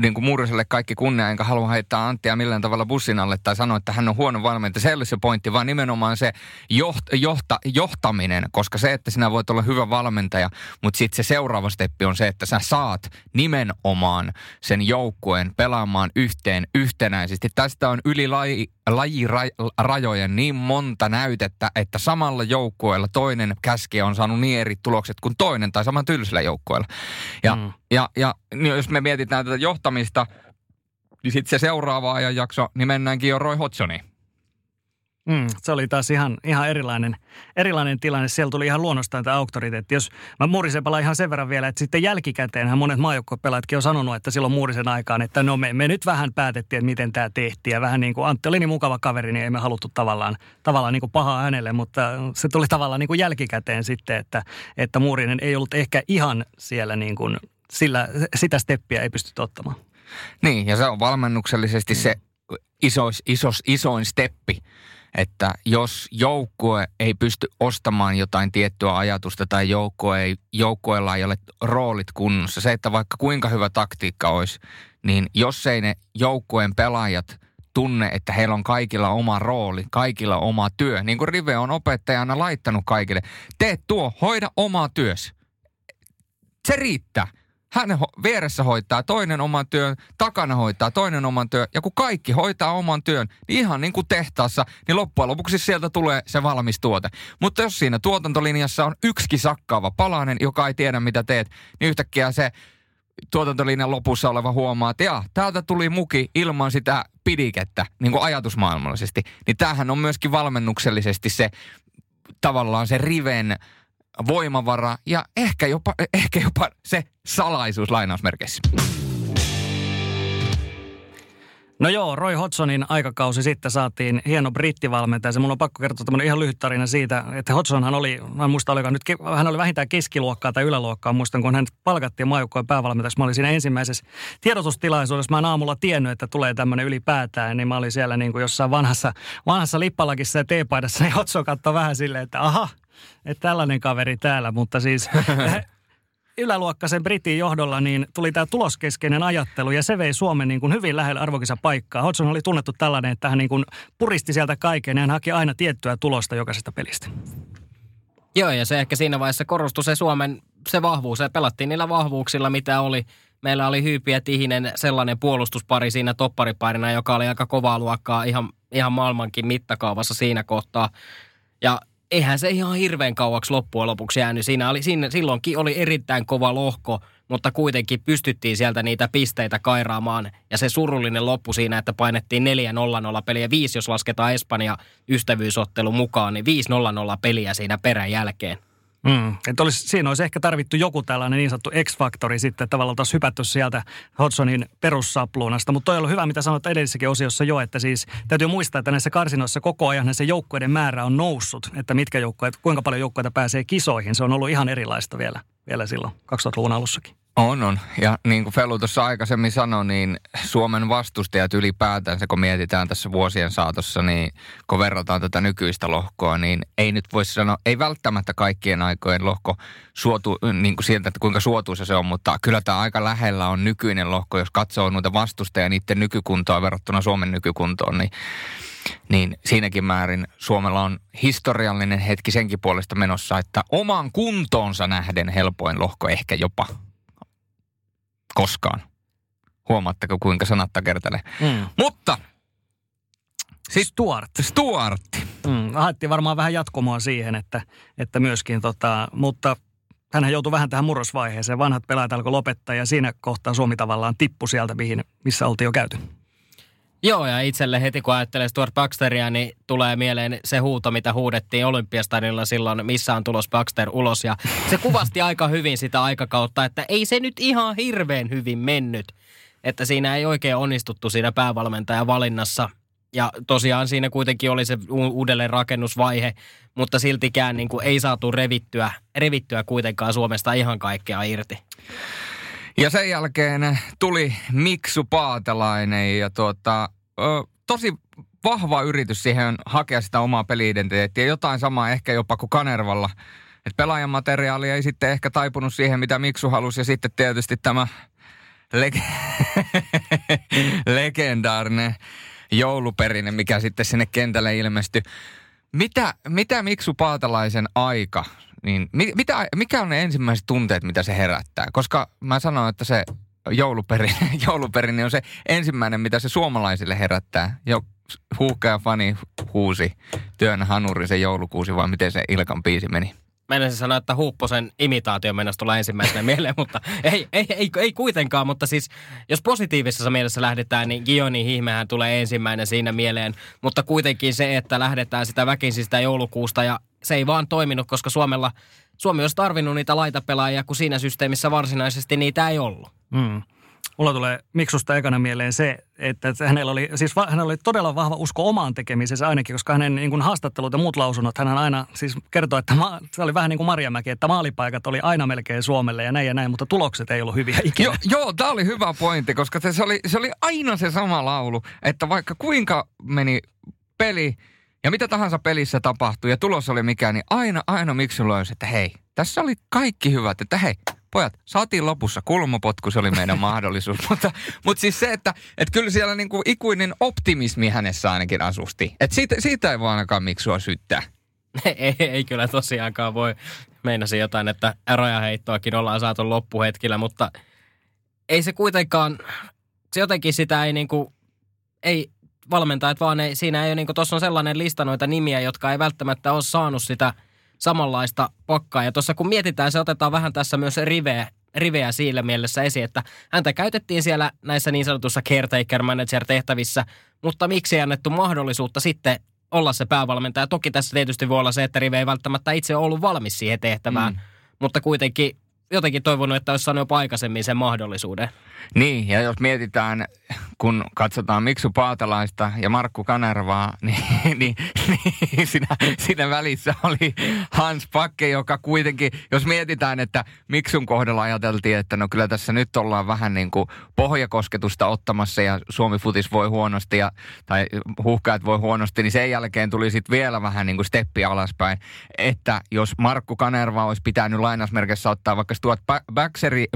niin kuin Muuriselle kaikki kunnia, enkä halua heittää Anttia millään tavalla bussin alle tai sanoa, että hän on huono valmentaja. Se ei ole se pointti, vaan nimenomaan se joht, johta, johtaminen, koska se, että sinä voit olla hyvä valmentaja, mutta sitten se seuraava steppi on se, että sä saat nimenomaan sen joukkueen pelaamaan yhteen yhtenäisesti. Tästä on yli laji, lajirajojen niin monta näytettä, että samalla joukkueella toinen käski on saanut niin eri tulokset kuin toinen tai saman tylsillä joukkueella. Ja, mm. ja, ja niin jos me mietitään tätä johtamista, niin sitten se seuraava ajanjakso, niin mennäänkin jo Roy Hodgsoniin. Mm, se oli taas ihan, ihan erilainen, erilainen tilanne. Siellä tuli ihan luonnostaan tämä auktoriteetti. Jos mä Muurisen palaan ihan sen verran vielä, että sitten jälkikäteen monet maajoukkuepelaajatkin on sanonut, että silloin Muurisen aikaan, että no me, me nyt vähän päätettiin, että miten tämä tehtiin. Ja vähän niin kuin Antti oli niin mukava kaveri, niin ei me haluttu tavallaan, tavallaan niin kuin pahaa hänelle, mutta se tuli tavallaan niin kuin jälkikäteen sitten, että, että Muurinen ei ollut ehkä ihan siellä niin kuin, sillä sitä steppiä ei pysty ottamaan. Niin, ja se on valmennuksellisesti se isois, isos, isoin steppi että jos joukkue ei pysty ostamaan jotain tiettyä ajatusta tai joukkue ei, joukkueella ei ole roolit kunnossa, se, että vaikka kuinka hyvä taktiikka olisi, niin jos ei ne joukkueen pelaajat tunne, että heillä on kaikilla oma rooli, kaikilla oma työ, niin kuin Rive on opettajana laittanut kaikille, tee tuo, hoida omaa työs. Se riittää hän ho- vieressä hoitaa toinen oman työn, takana hoitaa toinen oman työn. Ja kun kaikki hoitaa oman työn, niin ihan niin kuin tehtaassa, niin loppujen lopuksi sieltä tulee se valmis tuote. Mutta jos siinä tuotantolinjassa on yksi sakkaava palanen, joka ei tiedä mitä teet, niin yhtäkkiä se tuotantolinjan lopussa oleva huomaa, että täältä tuli muki ilman sitä pidikettä, niin kuin ajatusmaailmallisesti. Niin tämähän on myöskin valmennuksellisesti se tavallaan se riven voimavara ja ehkä jopa, ehkä jopa se salaisuus lainausmerkeissä. No joo, Roy Hodgsonin aikakausi sitten saatiin hieno brittivalmentaja. Se mulla on pakko kertoa tämmöinen ihan lyhyt tarina siitä, että Hodgsonhan oli, mä muista nyt, hän oli vähintään keskiluokkaa tai yläluokkaa. Muistan, kun hän palkattiin maajoukkojen päävalmentajaksi. Mä olin siinä ensimmäisessä tiedotustilaisuudessa. Mä en aamulla tiennyt, että tulee tämmöinen ylipäätään. Niin mä olin siellä niin kuin jossain vanhassa, vanhassa lippalakissa ja teepaidassa. Niin Hodgson katsoi vähän silleen, että aha, että tällainen kaveri täällä. Mutta siis [laughs] yläluokkaisen Britin johdolla niin tuli tämä tuloskeskeinen ajattelu ja se vei Suomen niin kuin hyvin lähelle arvokisa paikkaa. Hodgson oli tunnettu tällainen, että hän niin kuin puristi sieltä kaiken ja hän haki aina tiettyä tulosta jokaisesta pelistä. Joo, ja se ehkä siinä vaiheessa korostui se Suomen se vahvuus. Se pelattiin niillä vahvuuksilla, mitä oli. Meillä oli Hyypi ja Tihinen sellainen puolustuspari siinä toppariparina, joka oli aika kovaa luokkaa ihan, ihan maailmankin mittakaavassa siinä kohtaa. Ja eihän se ihan hirveän kauaksi loppujen lopuksi jäänyt. Siinä oli, siinä, silloinkin oli erittäin kova lohko, mutta kuitenkin pystyttiin sieltä niitä pisteitä kairaamaan. Ja se surullinen loppu siinä, että painettiin 4-0-0 peliä, 5 jos lasketaan Espanja ystävyysottelu mukaan, niin 5-0-0 peliä siinä perän jälkeen. Mm. Että olisi, siinä olisi ehkä tarvittu joku tällainen niin sanottu X-faktori sitten, tavallaan taas hypätty sieltä Hodgsonin perussapluunasta. Mutta toi on hyvä, mitä sanoit edellisessäkin osiossa jo, että siis täytyy muistaa, että näissä karsinoissa koko ajan se joukkueiden määrä on noussut, että mitkä joukkueet, kuinka paljon joukkueita pääsee kisoihin. Se on ollut ihan erilaista vielä, vielä silloin 2000-luvun alussakin. On, on. Ja niin kuin Felu tuossa aikaisemmin sanoi, niin Suomen vastustajat ylipäätänsä, kun mietitään tässä vuosien saatossa, niin kun verrataan tätä nykyistä lohkoa, niin ei nyt voisi sanoa, ei välttämättä kaikkien aikojen lohko suotu, niin kuin sieltä, että kuinka suotuisa se on, mutta kyllä tämä aika lähellä on nykyinen lohko, jos katsoo noita vastustajia niiden nykykuntoa verrattuna Suomen nykykuntoon, niin niin siinäkin määrin Suomella on historiallinen hetki senkin puolesta menossa, että oman kuntoonsa nähden helpoin lohko ehkä jopa koskaan. Huomaatteko, kuinka sanat takertelee. Mm. Mutta Siis Stuart. Stuart. Mm, haettiin varmaan vähän jatkumoa siihen, että, että myöskin tota, mutta hän joutui vähän tähän murrosvaiheeseen. Vanhat pelaajat alkoi lopettaa ja siinä kohtaa Suomi tavallaan tippui sieltä, mihin, missä oltiin jo käyty. Joo, ja itselle heti kun ajattelee Stuart Baxteria, niin tulee mieleen se huuto, mitä huudettiin Olympiastadionilla silloin, missä on tulos Baxter ulos. Ja se kuvasti [laughs] aika hyvin sitä aikakautta, että ei se nyt ihan hirveän hyvin mennyt. Että siinä ei oikein onnistuttu siinä päävalmentajan valinnassa. Ja tosiaan siinä kuitenkin oli se uudelleen rakennusvaihe, mutta siltikään niin kuin ei saatu revittyä, revittyä kuitenkaan Suomesta ihan kaikkea irti. Ja sen jälkeen tuli Miksu Paatelainen ja tuota, tosi vahva yritys siihen hakea sitä omaa peliidentiteettiä. Jotain samaa ehkä jopa kuin Kanervalla. Et pelaajan materiaali ei sitten ehkä taipunut siihen, mitä Miksu halusi. Ja sitten tietysti tämä leg- [laughs] legendaarinen jouluperinne, mikä sitten sinne kentälle ilmestyi. Mitä, mitä Miksu Paatalaisen aika niin mitä, mikä on ne ensimmäiset tunteet, mitä se herättää? Koska mä sanoin, että se jouluperin, [laughs] jouluperinne on se ensimmäinen, mitä se suomalaisille herättää. Jo huuhkaja fani huusi työn hanuri se joulukuusi, vai miten se Ilkan biisi meni? Meinasin sanoa, että Huupposen imitaatio mennessä tulla ensimmäisenä mieleen, mutta ei, ei, ei, ei, kuitenkaan. Mutta siis, jos positiivisessa mielessä lähdetään, niin Gioni Hihmehän tulee ensimmäinen siinä mieleen. Mutta kuitenkin se, että lähdetään sitä väkisistä joulukuusta ja se ei vaan toiminut, koska Suomella, Suomi olisi tarvinnut niitä laitapelaajia, kun siinä systeemissä varsinaisesti niitä ei ollut. Mm. Mulla tulee Miksusta ekana mieleen se, että hänellä oli, siis va, hänellä oli todella vahva usko omaan tekemisensä ainakin, koska hänen niin kuin haastattelut ja muut lausunnot, hän aina siis kertoi, että ma, se oli vähän niin kuin Marjamäki, että maalipaikat oli aina melkein Suomelle ja näin ja näin, mutta tulokset ei ollut hyviä ikinä. Joo, joo tämä oli hyvä pointti, koska se oli, se oli aina se sama laulu, että vaikka kuinka meni peli ja mitä tahansa pelissä tapahtui ja tulos oli mikä, niin aina, aina miksi löysi, että hei, tässä oli kaikki hyvät, että hei, pojat, saatiin lopussa kulmapotku, se oli meidän [laughs] mahdollisuus. mutta, mutta siis se, että, että kyllä siellä niin kuin ikuinen optimismi hänessä ainakin asusti. Että siitä, siitä ei voi ainakaan miksua syyttää. [laughs] ei, ei kyllä tosiaankaan voi. Meinasin jotain, että heittoakin ollaan saatu loppuhetkillä, mutta ei se kuitenkaan, se jotenkin sitä ei niin kuin, ei, valmentajat vaan ei, siinä ei ole, niin tuossa on sellainen lista noita nimiä, jotka ei välttämättä ole saanut sitä samanlaista pakkaa. Ja tuossa kun mietitään, se otetaan vähän tässä myös riveä, riveä siinä mielessä esiin, että häntä käytettiin siellä näissä niin sanotussa caretaker manager tehtävissä, mutta miksi ei annettu mahdollisuutta sitten olla se päävalmentaja. Toki tässä tietysti voi olla se, että Rive ei välttämättä itse ollut valmis siihen tehtävään, mm. mutta kuitenkin jotenkin toivonut, että olisi saanut jopa aikaisemmin sen mahdollisuuden. Niin, ja jos mietitään, kun katsotaan Miksu Paatalaista ja Markku Kanervaa, [laughs] niin, niin, niin siinä, siinä välissä oli Hans Pakke, joka kuitenkin, jos mietitään, että Miksun kohdalla ajateltiin, että no kyllä tässä nyt ollaan vähän niin kuin pohjakosketusta ottamassa ja Suomi Futis voi huonosti ja, tai huhkaat voi huonosti, niin sen jälkeen tuli sitten vielä vähän niin kuin steppi alaspäin, että jos Markku Kanerva olisi pitänyt lainasmerkessä ottaa vaikka Stuart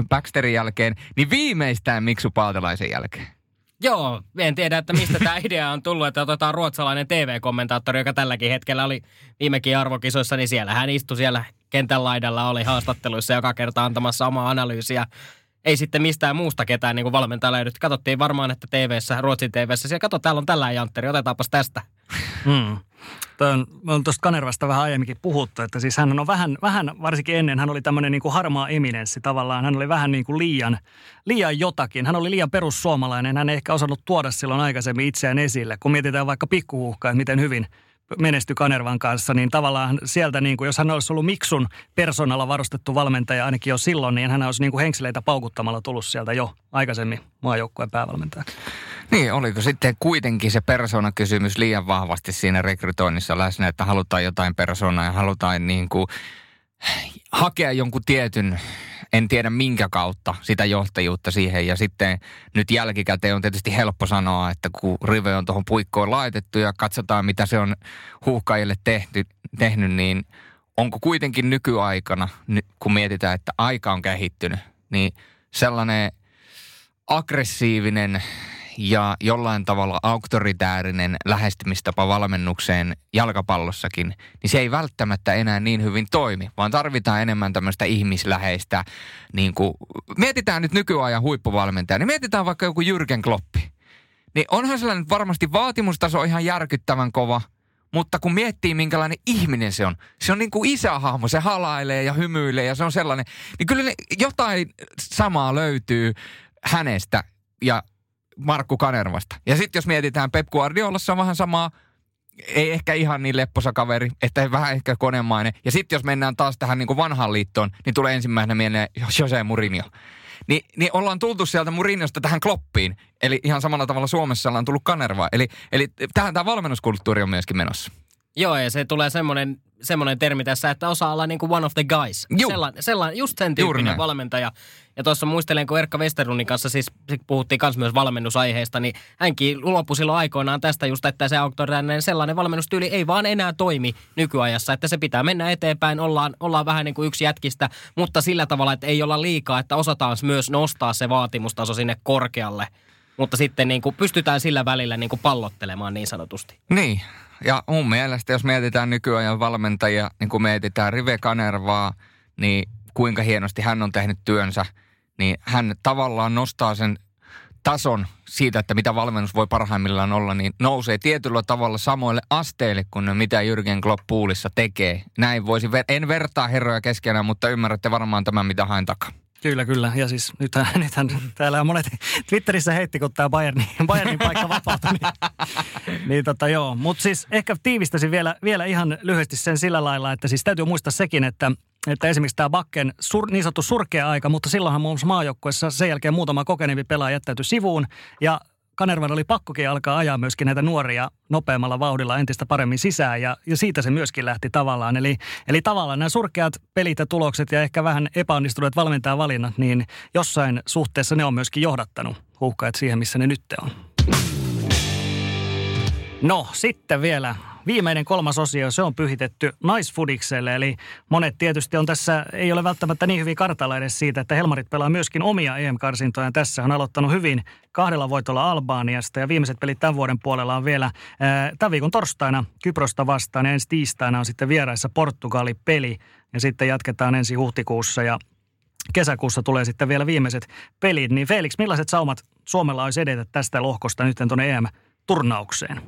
Baxterin jälkeen, niin viimeistään Miksu Paatelaisen jälkeen. Joo, en tiedä, että mistä tämä [laughs] idea on tullut, että otetaan ruotsalainen TV-kommentaattori, joka tälläkin hetkellä oli viimekin arvokisoissa, niin siellä hän istui siellä kentän laidalla, oli haastatteluissa joka kerta antamassa omaa analyysiä. Ei sitten mistään muusta ketään niin valmentaja löydyt. Katsottiin varmaan, että TV-ssä, Ruotsin TV-ssä, siellä kato, täällä on tällä Jantteri, otetaanpas tästä. Hmm. on, me on tuosta Kanervasta vähän aiemminkin puhuttu, että siis hän on vähän, vähän varsinkin ennen, hän oli tämmöinen niin kuin harmaa eminenssi tavallaan. Hän oli vähän niin kuin liian, liian jotakin. Hän oli liian perussuomalainen. Hän ei ehkä osannut tuoda silloin aikaisemmin itseään esille. Kun mietitään vaikka pikkuhuhkaa, että miten hyvin menesty Kanervan kanssa, niin tavallaan sieltä, niin kuin, jos hän olisi ollut Miksun persoonalla varustettu valmentaja ainakin jo silloin, niin hän olisi niin kuin henkseleitä paukuttamalla tullut sieltä jo aikaisemmin maajoukkueen päävalmentajaksi. Niin, oliko sitten kuitenkin se persoonakysymys liian vahvasti siinä rekrytoinnissa läsnä, että halutaan jotain persoonaa ja halutaan niin kuin hakea jonkun tietyn, en tiedä minkä kautta, sitä johtajuutta siihen. Ja sitten nyt jälkikäteen on tietysti helppo sanoa, että kun rive on tuohon puikkoon laitettu ja katsotaan, mitä se on huuhkajille tehty, tehnyt, niin onko kuitenkin nykyaikana, kun mietitään, että aika on kehittynyt, niin sellainen aggressiivinen ja jollain tavalla auktoritäärinen lähestymistapa valmennukseen jalkapallossakin, niin se ei välttämättä enää niin hyvin toimi, vaan tarvitaan enemmän tämmöistä ihmisläheistä, niin kuin, mietitään nyt nykyajan huippuvalmentaja, niin mietitään vaikka joku Jürgen Kloppi. Niin onhan sellainen varmasti vaatimustaso ihan järkyttävän kova, mutta kun miettii, minkälainen ihminen se on, se on niin kuin isähahmo, se halailee ja hymyilee ja se on sellainen, niin kyllä jotain samaa löytyy hänestä ja Markku Kanervasta. Ja sitten jos mietitään Pep Guardiolassa on vähän samaa, ei ehkä ihan niin lepposa kaveri, että vähän ehkä konemainen. Ja sitten jos mennään taas tähän niin kuin vanhaan liittoon, niin tulee ensimmäisenä mieleen Jose Mourinho. Ni, niin ollaan tultu sieltä Mourinhosta tähän kloppiin. Eli ihan samalla tavalla Suomessa ollaan tullut Kanervaa. Eli, eli tähän tämä valmennuskulttuuri on myöskin menossa. Joo, ja se tulee semmoinen, semmoinen termi tässä, että osaa olla niin kuin one of the guys. Juu. Sellainen, sellainen, just sen tyyppinen valmentaja. Ja tuossa muistelen, kun Erkka Westerlundin kanssa siis puhuttiin myös myös valmennusaiheesta, niin hänkin luopui silloin aikoinaan tästä just, että se auktoritaarinen sellainen valmennustyyli ei vaan enää toimi nykyajassa, että se pitää mennä eteenpäin, ollaan, ollaan vähän niin kuin yksi jätkistä, mutta sillä tavalla, että ei olla liikaa, että osataan myös nostaa se vaatimustaso sinne korkealle. Mutta sitten niin kuin pystytään sillä välillä niin kuin pallottelemaan niin sanotusti. Niin, ja mun mielestä, jos mietitään nykyajan valmentajia, niin kun mietitään Rive Kanervaa, niin kuinka hienosti hän on tehnyt työnsä, niin hän tavallaan nostaa sen tason siitä, että mitä valmennus voi parhaimmillaan olla, niin nousee tietyllä tavalla samoille asteille kuin mitä Jürgen Klopp puulissa tekee. Näin voisi, ver- en vertaa herroja keskenään, mutta ymmärrätte varmaan tämän, mitä haen takaa. Kyllä, kyllä. Ja siis nythän, [laughs] nythän täällä on monet Twitterissä heitti, kun tämä Bayernin, Bayernin paikka [laughs] vapautui. Niin, niin tota joo. Mutta siis ehkä tiivistäisin vielä, vielä ihan lyhyesti sen sillä lailla, että siis täytyy muistaa sekin, että että esimerkiksi tämä Bakken sur, niin sanottu surkea aika, mutta silloinhan muun muassa maajoukkueessa sen jälkeen muutama kokeneempi pelaaja jättäytyi sivuun ja Kanervan oli pakkokin alkaa ajaa myöskin näitä nuoria nopeammalla vauhdilla entistä paremmin sisään ja, ja siitä se myöskin lähti tavallaan. Eli, eli tavallaan nämä surkeat pelit ja tulokset ja ehkä vähän epäonnistuneet valmentajavalinnat, niin jossain suhteessa ne on myöskin johdattanut huuhkajat siihen, missä ne nyt on. No, sitten vielä viimeinen kolmas osio, se on pyhitetty naisfudikselle. Eli monet tietysti on tässä, ei ole välttämättä niin hyvin kartalla edes siitä, että Helmarit pelaa myöskin omia EM-karsintoja. Tässä on aloittanut hyvin kahdella voitolla Albaaniasta ja viimeiset pelit tämän vuoden puolella on vielä ää, tämän viikon torstaina Kyprosta vastaan ja ensi tiistaina on sitten vieraissa Portugali-peli ja sitten jatketaan ensi huhtikuussa ja kesäkuussa tulee sitten vielä viimeiset pelit. Niin Felix, millaiset saumat Suomella olisi edetä tästä lohkosta nyt tuonne EM-turnaukseen?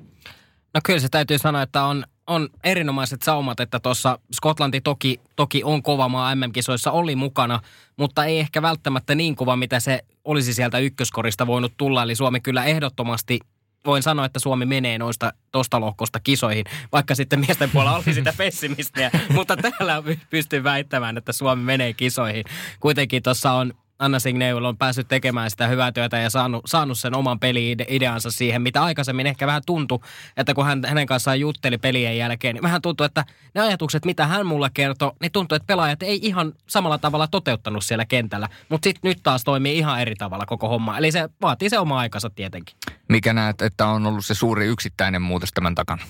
No kyllä se täytyy sanoa, että on, on erinomaiset saumat, että tuossa Skotlanti toki, toki on kova maa MM-kisoissa, oli mukana, mutta ei ehkä välttämättä niin kova, mitä se olisi sieltä ykköskorista voinut tulla. Eli Suomi kyllä ehdottomasti voin sanoa, että Suomi menee noista tosta lohkosta kisoihin, vaikka sitten miesten puolella oli sitä pessimistiä, [laughs] mutta täällä pystyn väittämään, että Suomi menee kisoihin. Kuitenkin tuossa on Anna Signeul on päässyt tekemään sitä hyvää työtä ja saanut, saanut sen oman peli-ideansa siihen, mitä aikaisemmin ehkä vähän tuntui, että kun hän, hänen kanssaan jutteli pelien jälkeen, niin vähän tuntui, että ne ajatukset, mitä hän mulle kertoi, niin tuntui, että pelaajat ei ihan samalla tavalla toteuttanut siellä kentällä. Mutta sitten nyt taas toimii ihan eri tavalla koko homma. Eli se vaatii se oma aikansa tietenkin. Mikä näet, että on ollut se suuri yksittäinen muutos tämän takana?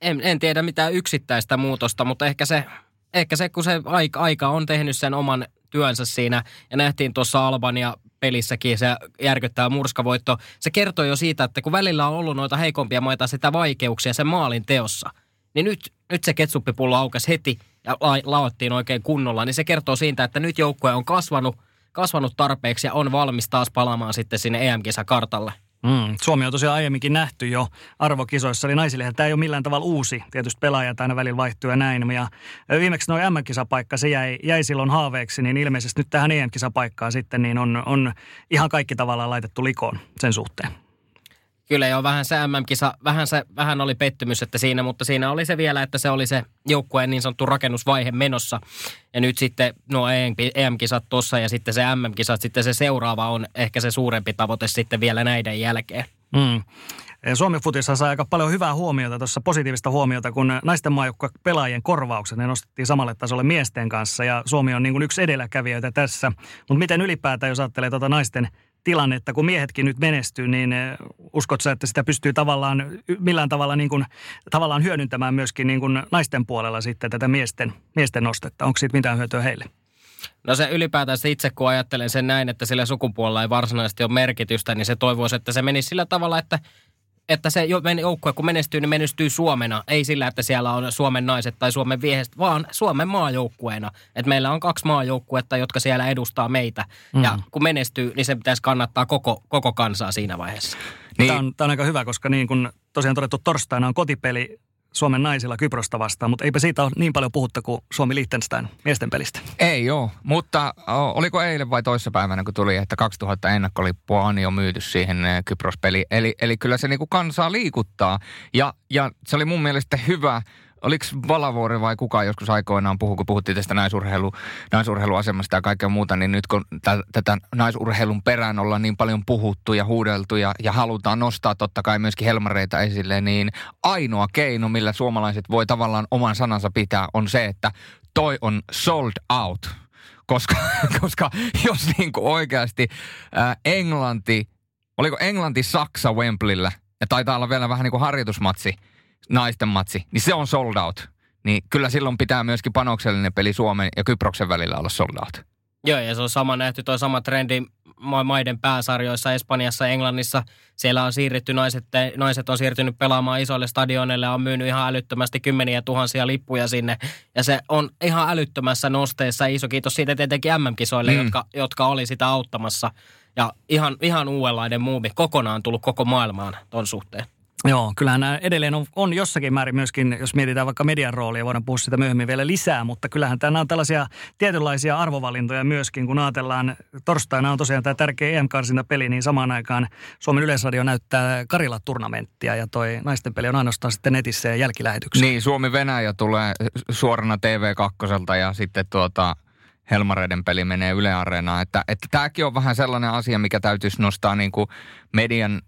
En, en tiedä mitään yksittäistä muutosta, mutta ehkä se, ehkä se kun se aika, aika on tehnyt sen oman työnsä siinä. Ja nähtiin tuossa Albania pelissäkin se järkyttää murskavoitto. Se kertoo jo siitä, että kun välillä on ollut noita heikompia maita sitä vaikeuksia sen maalin teossa, niin nyt, nyt se ketsuppipullo aukesi heti ja la, laottiin oikein kunnolla, niin se kertoo siitä, että nyt joukkue on kasvanut, kasvanut tarpeeksi ja on valmis taas palaamaan sitten sinne EM-kisakartalle. Mm. Suomi on tosiaan aiemminkin nähty jo arvokisoissa, eli naisillehän tämä ei ole millään tavalla uusi. Tietysti pelaajat aina välillä vaihtuu ja näin. Ja viimeksi noin M-kisapaikka, se jäi, jäi silloin haaveeksi, niin ilmeisesti nyt tähän EM-kisapaikkaan sitten niin on, on ihan kaikki tavallaan laitettu likoon sen suhteen. Kyllä jo vähän se MM-kisa, vähän, se, vähän oli pettymys, että siinä, mutta siinä oli se vielä, että se oli se joukkueen niin sanottu rakennusvaihe menossa. Ja nyt sitten nuo EM-kisat tuossa ja sitten se MM-kisat, sitten se seuraava on ehkä se suurempi tavoite sitten vielä näiden jälkeen. Mm. Suomi Futissa sai aika paljon hyvää huomiota, tuossa positiivista huomiota, kun naisten maajoukkue pelaajien korvaukset, ne nostettiin samalle tasolle miesten kanssa ja Suomi on niin kuin yksi edelläkävijöitä tässä. Mutta miten ylipäätään, jos ajattelee tuota naisten tilannetta, kun miehetkin nyt menestyy, niin eh, uskotko että sitä pystyy tavallaan millään tavalla niin kuin, tavallaan hyödyntämään myöskin niin kuin naisten puolella sitten tätä miesten, miesten nostetta? Onko siitä mitään hyötyä heille? No se ylipäätään itse, kun ajattelen sen näin, että sillä sukupuolella ei varsinaisesti ole merkitystä, niin se toivoisi, että se menisi sillä tavalla, että että se joukkue kun menestyy, niin menestyy Suomena. Ei sillä, että siellä on Suomen naiset tai Suomen viehestä, vaan Suomen maajoukkueena. Että meillä on kaksi maajoukkuetta, jotka siellä edustaa meitä. Mm. Ja kun menestyy, niin se pitäisi kannattaa koko, koko kansaa siinä vaiheessa. Niin. Tämä, on, tämä on aika hyvä, koska niin kuin tosiaan todettu torstaina on kotipeli Suomen naisilla Kyprosta vastaan, mutta eipä siitä ole niin paljon puhuttu kuin Suomi Liechtenstein miesten pelistä. Ei ole, mutta oliko eilen vai toissapäivänä, kun tuli, että 2000 ennakkolippua on jo myyty siihen Kyprospeliin. Eli, eli kyllä se niinku kansaa liikuttaa ja, ja se oli mun mielestä hyvä oliko Valavuori vai kuka joskus aikoinaan puhu, kun puhuttiin tästä naisurheilu, naisurheiluasemasta ja kaikkea muuta, niin nyt kun t- tätä naisurheilun perään ollaan niin paljon puhuttu ja huudeltu ja, ja halutaan nostaa totta kai myöskin helmareita esille, niin ainoa keino, millä suomalaiset voi tavallaan oman sanansa pitää, on se, että toi on sold out. Koska, [laughs] koska jos niin kuin oikeasti ää, Englanti, oliko Englanti-Saksa Wembleyllä, ja taitaa olla vielä vähän niin kuin harjoitusmatsi – naisten matsi, niin se on sold out. Niin kyllä silloin pitää myöskin panoksellinen peli Suomen ja Kyproksen välillä olla sold out. Joo, ja se on sama nähty, tuo sama trendi maiden pääsarjoissa, Espanjassa, Englannissa. Siellä on siirretty, naiset, naiset on siirtynyt pelaamaan isoille stadioneille ja on myynyt ihan älyttömästi kymmeniä tuhansia lippuja sinne. Ja se on ihan älyttömässä nosteessa. Iso kiitos siitä tietenkin MM-kisoille, mm. jotka, jotka oli sitä auttamassa. Ja ihan, ihan uudenlainen muuvi kokonaan tullut koko maailmaan ton suhteen. Joo, kyllähän nämä edelleen on, on jossakin määrin myöskin, jos mietitään vaikka median roolia, voidaan puhua sitä myöhemmin vielä lisää, mutta kyllähän nämä on tällaisia tietynlaisia arvovalintoja myöskin, kun ajatellaan, torstaina on tosiaan tämä tärkeä em peli, niin samaan aikaan Suomen Yleisradio näyttää Karila-turnamenttia ja toi naisten peli on ainoastaan sitten netissä ja jälkilähetyksessä. Niin, Suomi-Venäjä tulee suorana TV2 ja sitten tuota, Helmareiden peli menee Yle Areenaan. Että, että tämäkin on vähän sellainen asia, mikä täytyisi nostaa niin kuin median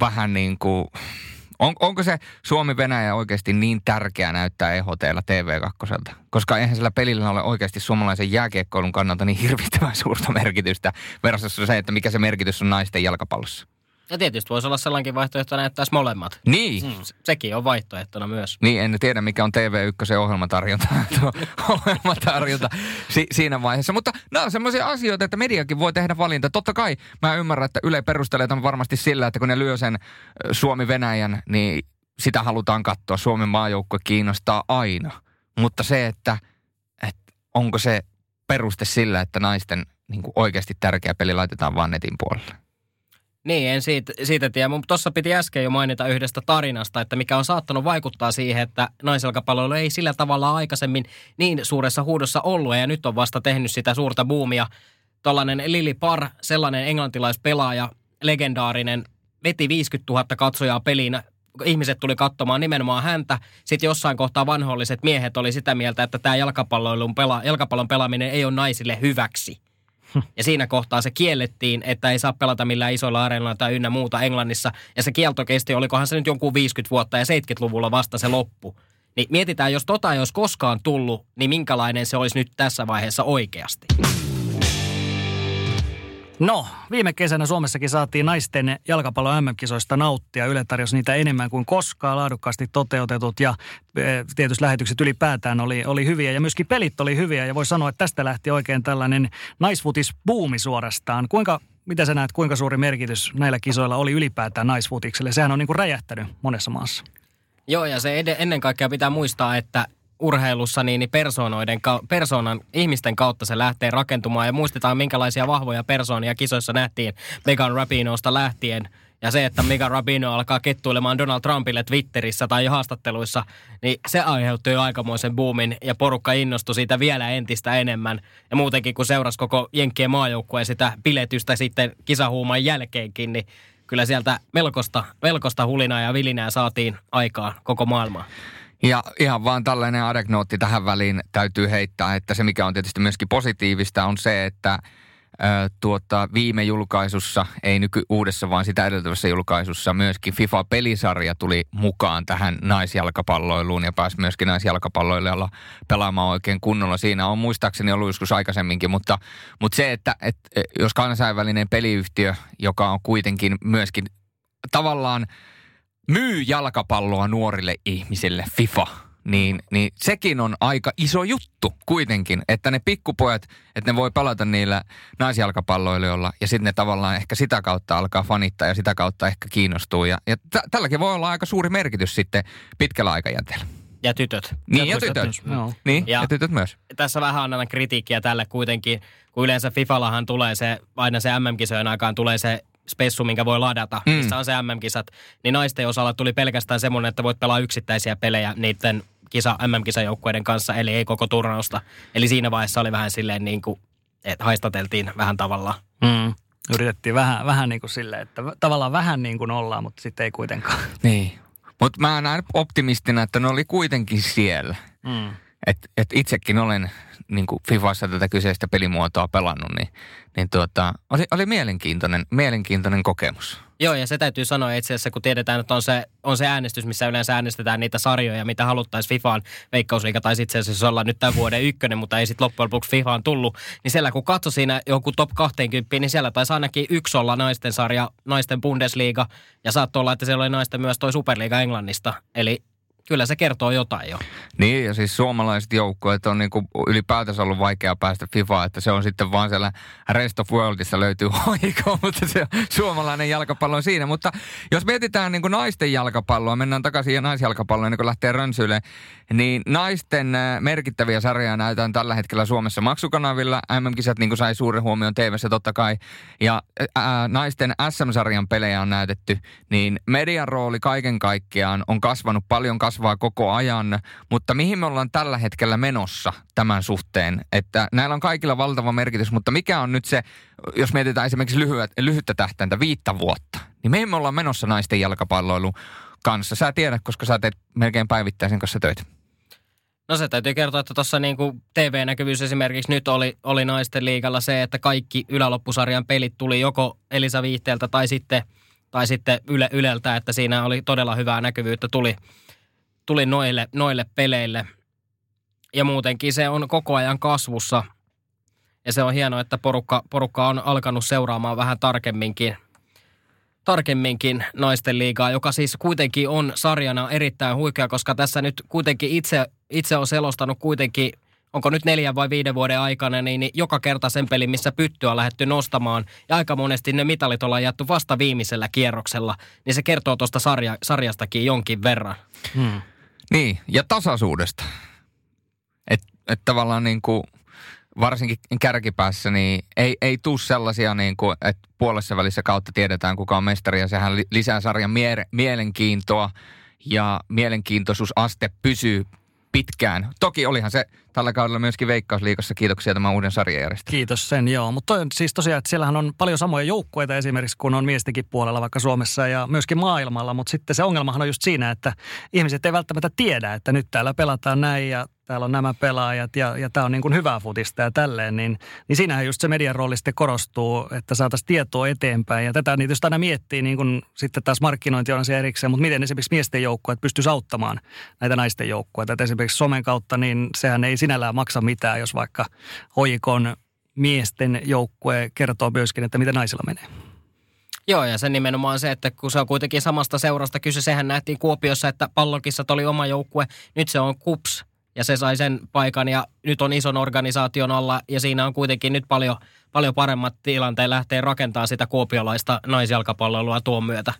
vähän niin kuin, on, onko se Suomi-Venäjä oikeasti niin tärkeää näyttää EHTllä TV2? Koska eihän sillä pelillä ole oikeasti suomalaisen jääkiekkoilun kannalta niin hirvittävän suurta merkitystä versus se, että mikä se merkitys on naisten jalkapallossa. Ja tietysti voisi olla sellainenkin vaihtoehto, että näyttäisi molemmat. Niin. Mm, sekin on vaihtoehtona myös. Niin, en tiedä mikä on TV1 ohjelmatarjonta, [laughs] ohjelmatarjonta si- siinä vaiheessa. Mutta nämä on sellaisia asioita, että mediakin voi tehdä valinta. Totta kai mä ymmärrän, että Yle perustelee tämän varmasti sillä, että kun ne lyö sen Suomi-Venäjän, niin sitä halutaan katsoa. Suomen maajoukkue kiinnostaa aina. Mutta se, että, että onko se peruste sillä, että naisten niin oikeasti tärkeä peli laitetaan vaan netin puolelle. Niin, en siitä, siitä tiedä. Mutta tuossa piti äsken jo mainita yhdestä tarinasta, että mikä on saattanut vaikuttaa siihen, että naiselkapalloilu ei sillä tavalla aikaisemmin niin suuressa huudossa ollut ja nyt on vasta tehnyt sitä suurta buumia. Tuollainen Lili Par, sellainen englantilaispelaaja, legendaarinen, veti 50 000 katsojaa peliin. Ihmiset tuli katsomaan nimenomaan häntä. Sitten jossain kohtaa vanholliset miehet oli sitä mieltä, että tämä jalkapallon, pela, jalkapallon pelaaminen ei ole naisille hyväksi. Ja siinä kohtaa se kiellettiin, että ei saa pelata millään isoilla areenoilla tai ynnä muuta Englannissa. Ja se kielto kesti, olikohan se nyt jonkun 50 vuotta ja 70-luvulla vasta se loppu. Niin mietitään, jos tota ei olisi koskaan tullut, niin minkälainen se olisi nyt tässä vaiheessa oikeasti. No, viime kesänä Suomessakin saatiin naisten jalkapallon MM-kisoista nauttia. Yle tarjosi niitä enemmän kuin koskaan laadukkaasti toteutetut ja e, tietysti lähetykset ylipäätään oli, oli hyviä ja myöskin pelit oli hyviä ja voi sanoa, että tästä lähti oikein tällainen naisfutis-buumi suorastaan. Kuinka, mitä sä näet, kuinka suuri merkitys näillä kisoilla oli ylipäätään naisfutikselle? Sehän on niin kuin räjähtänyt monessa maassa. Joo, ja se ennen kaikkea pitää muistaa, että urheilussa niin, niin persoonoiden, persoonan, ihmisten kautta se lähtee rakentumaan. Ja muistetaan, minkälaisia vahvoja persoonia kisoissa nähtiin Megan Rapinosta lähtien. Ja se, että Megan Rapino alkaa kettuilemaan Donald Trumpille Twitterissä tai haastatteluissa, niin se aiheutti jo aikamoisen boomin ja porukka innostui siitä vielä entistä enemmän. Ja muutenkin, kun seurasi koko Jenkkien maajoukkueen sitä piletystä sitten kisahuuman jälkeenkin, niin kyllä sieltä melkoista, melkoista hulinaa ja vilinää saatiin aikaa koko maailmaan. Ja ihan vaan tällainen adeknootti tähän väliin täytyy heittää, että se mikä on tietysti myöskin positiivista on se, että tuota, viime julkaisussa, ei nyky uudessa, vaan sitä edeltävässä julkaisussa, myöskin FIFA-pelisarja tuli mukaan tähän naisjalkapalloiluun ja pääsi myöskin naisjalkapalloilijalla pelaamaan oikein kunnolla. Siinä on muistaakseni ollut joskus aikaisemminkin, mutta, mutta se, että, että jos kansainvälinen peliyhtiö, joka on kuitenkin myöskin tavallaan myy jalkapalloa nuorille ihmisille, FIFA – niin, niin sekin on aika iso juttu kuitenkin, että ne pikkupojat, että ne voi pelata niillä naisjalkapalloilijoilla ja sitten ne tavallaan ehkä sitä kautta alkaa fanittaa ja sitä kautta ehkä kiinnostuu. Ja, ja t- tälläkin voi olla aika suuri merkitys sitten pitkällä aikajänteellä. Ja tytöt. Niin, ja tytöt. Myös, niin, ja, ja tytöt myös. Tässä vähän annan kritiikkiä tälle kuitenkin, kun yleensä Fifallahan tulee se, aina se MM-kisojen aikaan tulee se spessu, minkä voi ladata, mm. missä on se MM-kisat, niin naisten osalla tuli pelkästään semmoinen, että voit pelaa yksittäisiä pelejä niiden kisa, MM-kisajoukkueiden kanssa, eli ei koko turnausta. Eli siinä vaiheessa oli vähän silleen niin kuin, että haistateltiin vähän tavallaan. Mm. Yritettiin vähän, vähän niin kuin silleen, että tavallaan vähän niin kuin ollaan, mutta sitten ei kuitenkaan. Niin. Mutta mä näen optimistina, että ne oli kuitenkin siellä. Mm. Et, et itsekin olen niin Fifassa tätä kyseistä pelimuotoa pelannut, niin, niin tuota, oli, oli mielenkiintoinen, mielenkiintoinen kokemus. Joo, ja se täytyy sanoa itse asiassa, kun tiedetään, että on se, on se äänestys, missä yleensä äänestetään niitä sarjoja, mitä haluttaisiin FIFAan veikkausliiga, tai itse asiassa olla nyt tämän vuoden ykkönen, mutta ei sitten loppujen lopuksi FIFAan tullut. Niin siellä kun katsoi siinä joku top 20, niin siellä taisi ainakin yksi olla naisten sarja, naisten Bundesliga, ja saattoi olla, että siellä oli naisten myös toi Superliga Englannista. Eli kyllä se kertoo jotain jo. Niin, ja siis suomalaiset joukkueet on niinku ylipäätänsä ollut vaikea päästä FIFA, että se on sitten vaan siellä Rest of Worldissa löytyy [laughs] hoiko, mutta se suomalainen jalkapallo on siinä. Mutta jos mietitään niinku naisten jalkapalloa, mennään takaisin ja naisjalkapalloon, niin kun lähtee rönsyille, niin naisten äh, merkittäviä sarjoja näytetään tällä hetkellä Suomessa maksukanavilla. MM-kisat niin sai suuren huomion tv totta kai. Ja ää, äh, naisten SM-sarjan pelejä on näytetty, niin median rooli kaiken kaikkiaan on kasvanut paljon kasvanut kasvaa koko ajan, mutta mihin me ollaan tällä hetkellä menossa tämän suhteen? Että näillä on kaikilla valtava merkitys, mutta mikä on nyt se, jos mietitään esimerkiksi lyhyet, lyhyttä tähtäintä, viittä vuotta, niin mihin me ollaan menossa naisten jalkapalloilu kanssa? Sä tiedät, koska sä teet melkein päivittäisen kanssa töitä. No se täytyy kertoa, että tuossa niinku TV-näkyvyys esimerkiksi nyt oli, oli naisten liigalla se, että kaikki yläloppusarjan pelit tuli joko Elisa Viihteeltä tai sitten, tai sitten Yle, Yleltä, että siinä oli todella hyvää näkyvyyttä tuli, tuli noille, noille peleille. Ja muutenkin se on koko ajan kasvussa. Ja se on hienoa, että porukka, porukka on alkanut seuraamaan vähän tarkemminkin, tarkemminkin naisten liigaa, joka siis kuitenkin on sarjana erittäin huikea, koska tässä nyt kuitenkin itse, itse on selostanut kuitenkin onko nyt neljän vai viiden vuoden aikana, niin, joka kerta sen pelin, missä pyttyä on lähdetty nostamaan, ja aika monesti ne mitalit ollaan jaettu vasta viimeisellä kierroksella, niin se kertoo tuosta sarja, sarjastakin jonkin verran. Hmm. Niin, ja tasaisuudesta. Että et tavallaan niin kuin, varsinkin kärkipäässä, niin ei, ei tule sellaisia, niin kuin, että puolessa välissä kautta tiedetään, kuka on mestari, ja sehän lisää sarjan mie- mielenkiintoa, ja mielenkiintoisuusaste pysyy pitkään. Toki olihan se tällä kaudella myöskin Veikkausliikossa. Kiitoksia tämän uuden sarjajärjestelmän. Kiitos sen, joo. Mutta siis tosiaan, että siellähän on paljon samoja joukkueita esimerkiksi, kun on miestenkin puolella vaikka Suomessa ja myöskin maailmalla. Mutta sitten se ongelmahan on just siinä, että ihmiset ei välttämättä tiedä, että nyt täällä pelataan näin ja täällä on nämä pelaajat ja, ja tämä on niin kuin hyvää futista ja tälleen, niin, niin siinähän just se median rooli sitten korostuu, että saataisiin tietoa eteenpäin. Ja tätä niitä just aina miettii, niin kuin sitten taas markkinointi on se erikseen, mutta miten esimerkiksi miesten joukkueet pystyisi auttamaan näitä naisten joukkueita. Että esimerkiksi somen kautta, niin sehän ei sinällään maksa mitään, jos vaikka hoikon miesten joukkue kertoo myöskin, että mitä naisilla menee. Joo, ja se nimenomaan se, että kun se on kuitenkin samasta seurasta kyse, sehän nähtiin Kuopiossa, että pallokissa oli oma joukkue, nyt se on KUPS, ja se sai sen paikan ja nyt on ison organisaation alla ja siinä on kuitenkin nyt paljon, paljon paremmat tilanteet lähteä rakentamaan sitä kuopiolaista naisjalkapalloilua tuon myötä.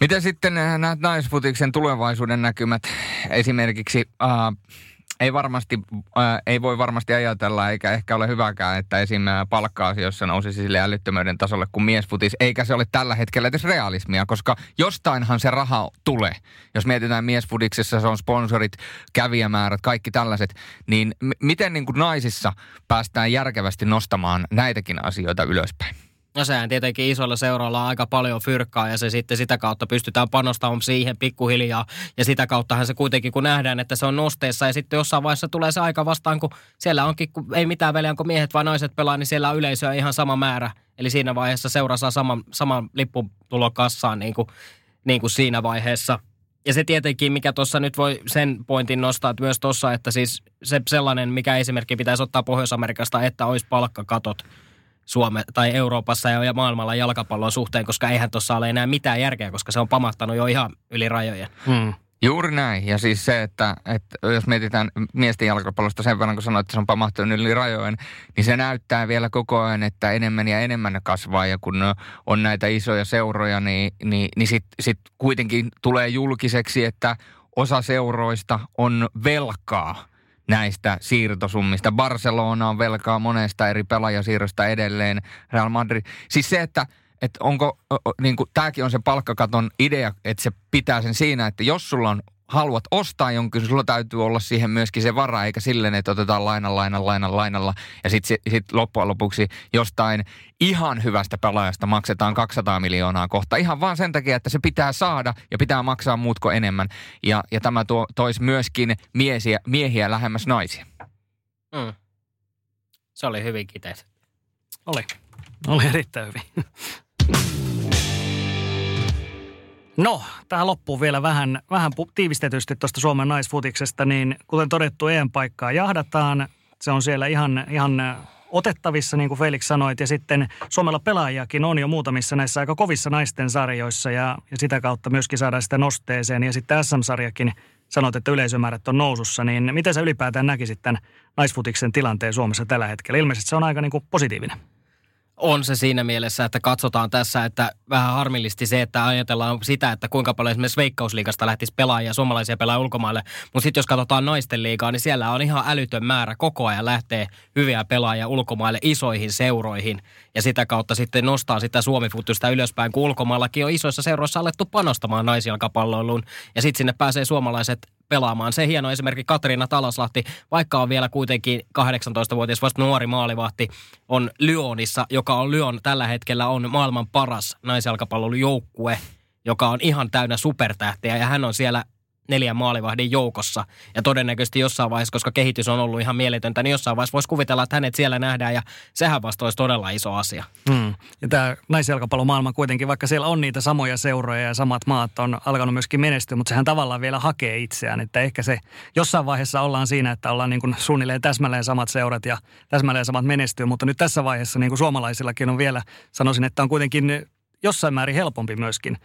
Miten sitten näet naisfutiksen tulevaisuuden näkymät esimerkiksi äh, ei varmasti, äh, ei voi varmasti ajatella, eikä ehkä ole hyväkään, että esim. palkka-asioissa nousisi sille älyttömyyden tasolle kuin miesfutis, eikä se ole tällä hetkellä edes realismia, koska jostainhan se raha tulee. Jos mietitään miesfudiksessa, se on sponsorit, kävijämäärät, kaikki tällaiset, niin m- miten niin kuin naisissa päästään järkevästi nostamaan näitäkin asioita ylöspäin? No sehän tietenkin isolla seuralla on aika paljon fyrkkaa ja se sitten sitä kautta pystytään panostamaan siihen pikkuhiljaa. Ja sitä kauttahan se kuitenkin, kun nähdään, että se on nosteessa ja sitten jossain vaiheessa tulee se aika vastaan, kun siellä onkin, kun ei mitään väliä, kun miehet vai naiset pelaa, niin siellä on yleisöä ihan sama määrä. Eli siinä vaiheessa seura saa saman, saman lipputulo kassaan niin kuin, niin kuin siinä vaiheessa. Ja se tietenkin, mikä tuossa nyt voi sen pointin nostaa että myös tuossa, että siis se sellainen, mikä esimerkki pitäisi ottaa Pohjois-Amerikasta, että olisi palkkakatot Suome tai Euroopassa ja maailmalla jalkapallon suhteen, koska eihän tuossa ole enää mitään järkeä, koska se on pamattanut jo ihan yli rajojen. Hmm. Juuri näin. Ja siis se, että, että jos mietitään miesten jalkapallosta sen verran, kun sanoit, että se on pamahtunut yli rajojen, niin se näyttää vielä koko ajan, että enemmän ja enemmän kasvaa. Ja kun on näitä isoja seuroja, niin, niin, niin sitten sit kuitenkin tulee julkiseksi, että osa seuroista on velkaa näistä siirtosummista. Barcelona on velkaa monesta eri pelaajasiirrosta edelleen, Real Madrid. Siis se, että että onko, niin kuin, tämäkin on se palkkakaton idea, että se pitää sen siinä, että jos sulla on haluat ostaa jonkin, sulla täytyy olla siihen myöskin se vara, eikä silleen, että otetaan lainan, lainan, lainan, lainalla. Ja sitten sit loppujen lopuksi jostain ihan hyvästä pelaajasta maksetaan 200 miljoonaa kohta. Ihan vaan sen takia, että se pitää saada ja pitää maksaa muutko enemmän. Ja, ja tämä tuo, toisi myöskin miesiä, miehiä lähemmäs naisia. Mm. Se oli hyvin kiteis. Oli. Oli erittäin hyvin. [laughs] No, tähän loppuun vielä vähän, vähän tiivistetysti tuosta Suomen naisfutiksesta, niin kuten todettu, EM-paikkaa jahdataan. Se on siellä ihan, ihan otettavissa, niin kuin Felix sanoit, ja sitten Suomella pelaajakin on jo muutamissa näissä aika kovissa naisten sarjoissa, ja, ja sitä kautta myöskin saadaan sitä nosteeseen, ja sitten SM-sarjakin sanoit, että yleisömäärät on nousussa, niin miten sä ylipäätään näkisit tämän naisfutiksen tilanteen Suomessa tällä hetkellä? Ilmeisesti se on aika niin kuin positiivinen on se siinä mielessä, että katsotaan tässä, että vähän harmillisesti se, että ajatellaan sitä, että kuinka paljon esimerkiksi Veikkausliigasta lähtisi pelaajia, suomalaisia pelaajia ulkomaille. Mutta sitten jos katsotaan naisten liigaa, niin siellä on ihan älytön määrä koko ajan lähtee hyviä pelaajia ulkomaille isoihin seuroihin. Ja sitä kautta sitten nostaa sitä suomi ylöspäin, kun ulkomaillakin on isoissa seuroissa alettu panostamaan naisjalkapalloiluun. Ja sitten sinne pääsee suomalaiset pelaamaan. Se hieno esimerkki Katriina Talaslahti, vaikka on vielä kuitenkin 18-vuotias vasta nuori maalivahti, on Lyonissa, joka on Lyon tällä hetkellä on maailman paras naisjalkapallon joukkue, joka on ihan täynnä supertähtiä ja hän on siellä neljän maalivahdin joukossa. Ja todennäköisesti jossain vaiheessa, koska kehitys on ollut ihan mieletöntä, niin jossain vaiheessa voisi kuvitella, että hänet siellä nähdään ja sehän vasta olisi todella iso asia. Hmm. Ja tämä naisjalkapallomaailma kuitenkin, vaikka siellä on niitä samoja seuroja ja samat maat on alkanut myöskin menestyä, mutta sehän tavallaan vielä hakee itseään. Että ehkä se jossain vaiheessa ollaan siinä, että ollaan niin kuin suunnilleen täsmälleen samat seurat ja täsmälleen samat menestyy, mutta nyt tässä vaiheessa niin kuin suomalaisillakin on vielä, sanoisin, että on kuitenkin jossain määrin helpompi myöskin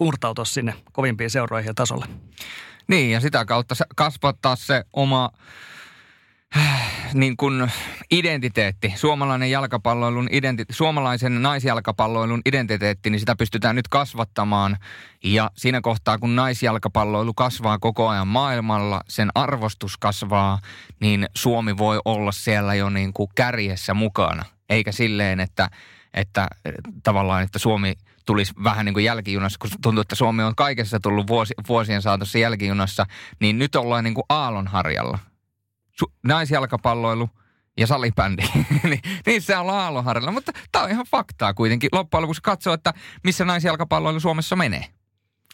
murtautua sinne kovimpiin seuroihin ja tasolle. Niin, ja sitä kautta kasvattaa se oma niin kuin identiteetti, suomalainen jalkapalloilun identiteetti, suomalaisen naisjalkapalloilun identiteetti, niin sitä pystytään nyt kasvattamaan. Ja siinä kohtaa, kun naisjalkapalloilu kasvaa koko ajan maailmalla, sen arvostus kasvaa, niin Suomi voi olla siellä jo niin kuin kärjessä mukana. Eikä silleen, että, että tavallaan, että Suomi – tulisi vähän niin kuin jälkijunassa, kun tuntuu, että Suomi on kaikessa tullut vuosi, vuosien saatossa jälkijunassa, niin nyt ollaan niin kuin aallonharjalla. Su- naisjalkapalloilu ja salibändi, [laughs] niin, se on aallonharjalla. Mutta tämä on ihan faktaa kuitenkin. Loppujen lopuksi katsoo, että missä naisjalkapalloilu Suomessa menee.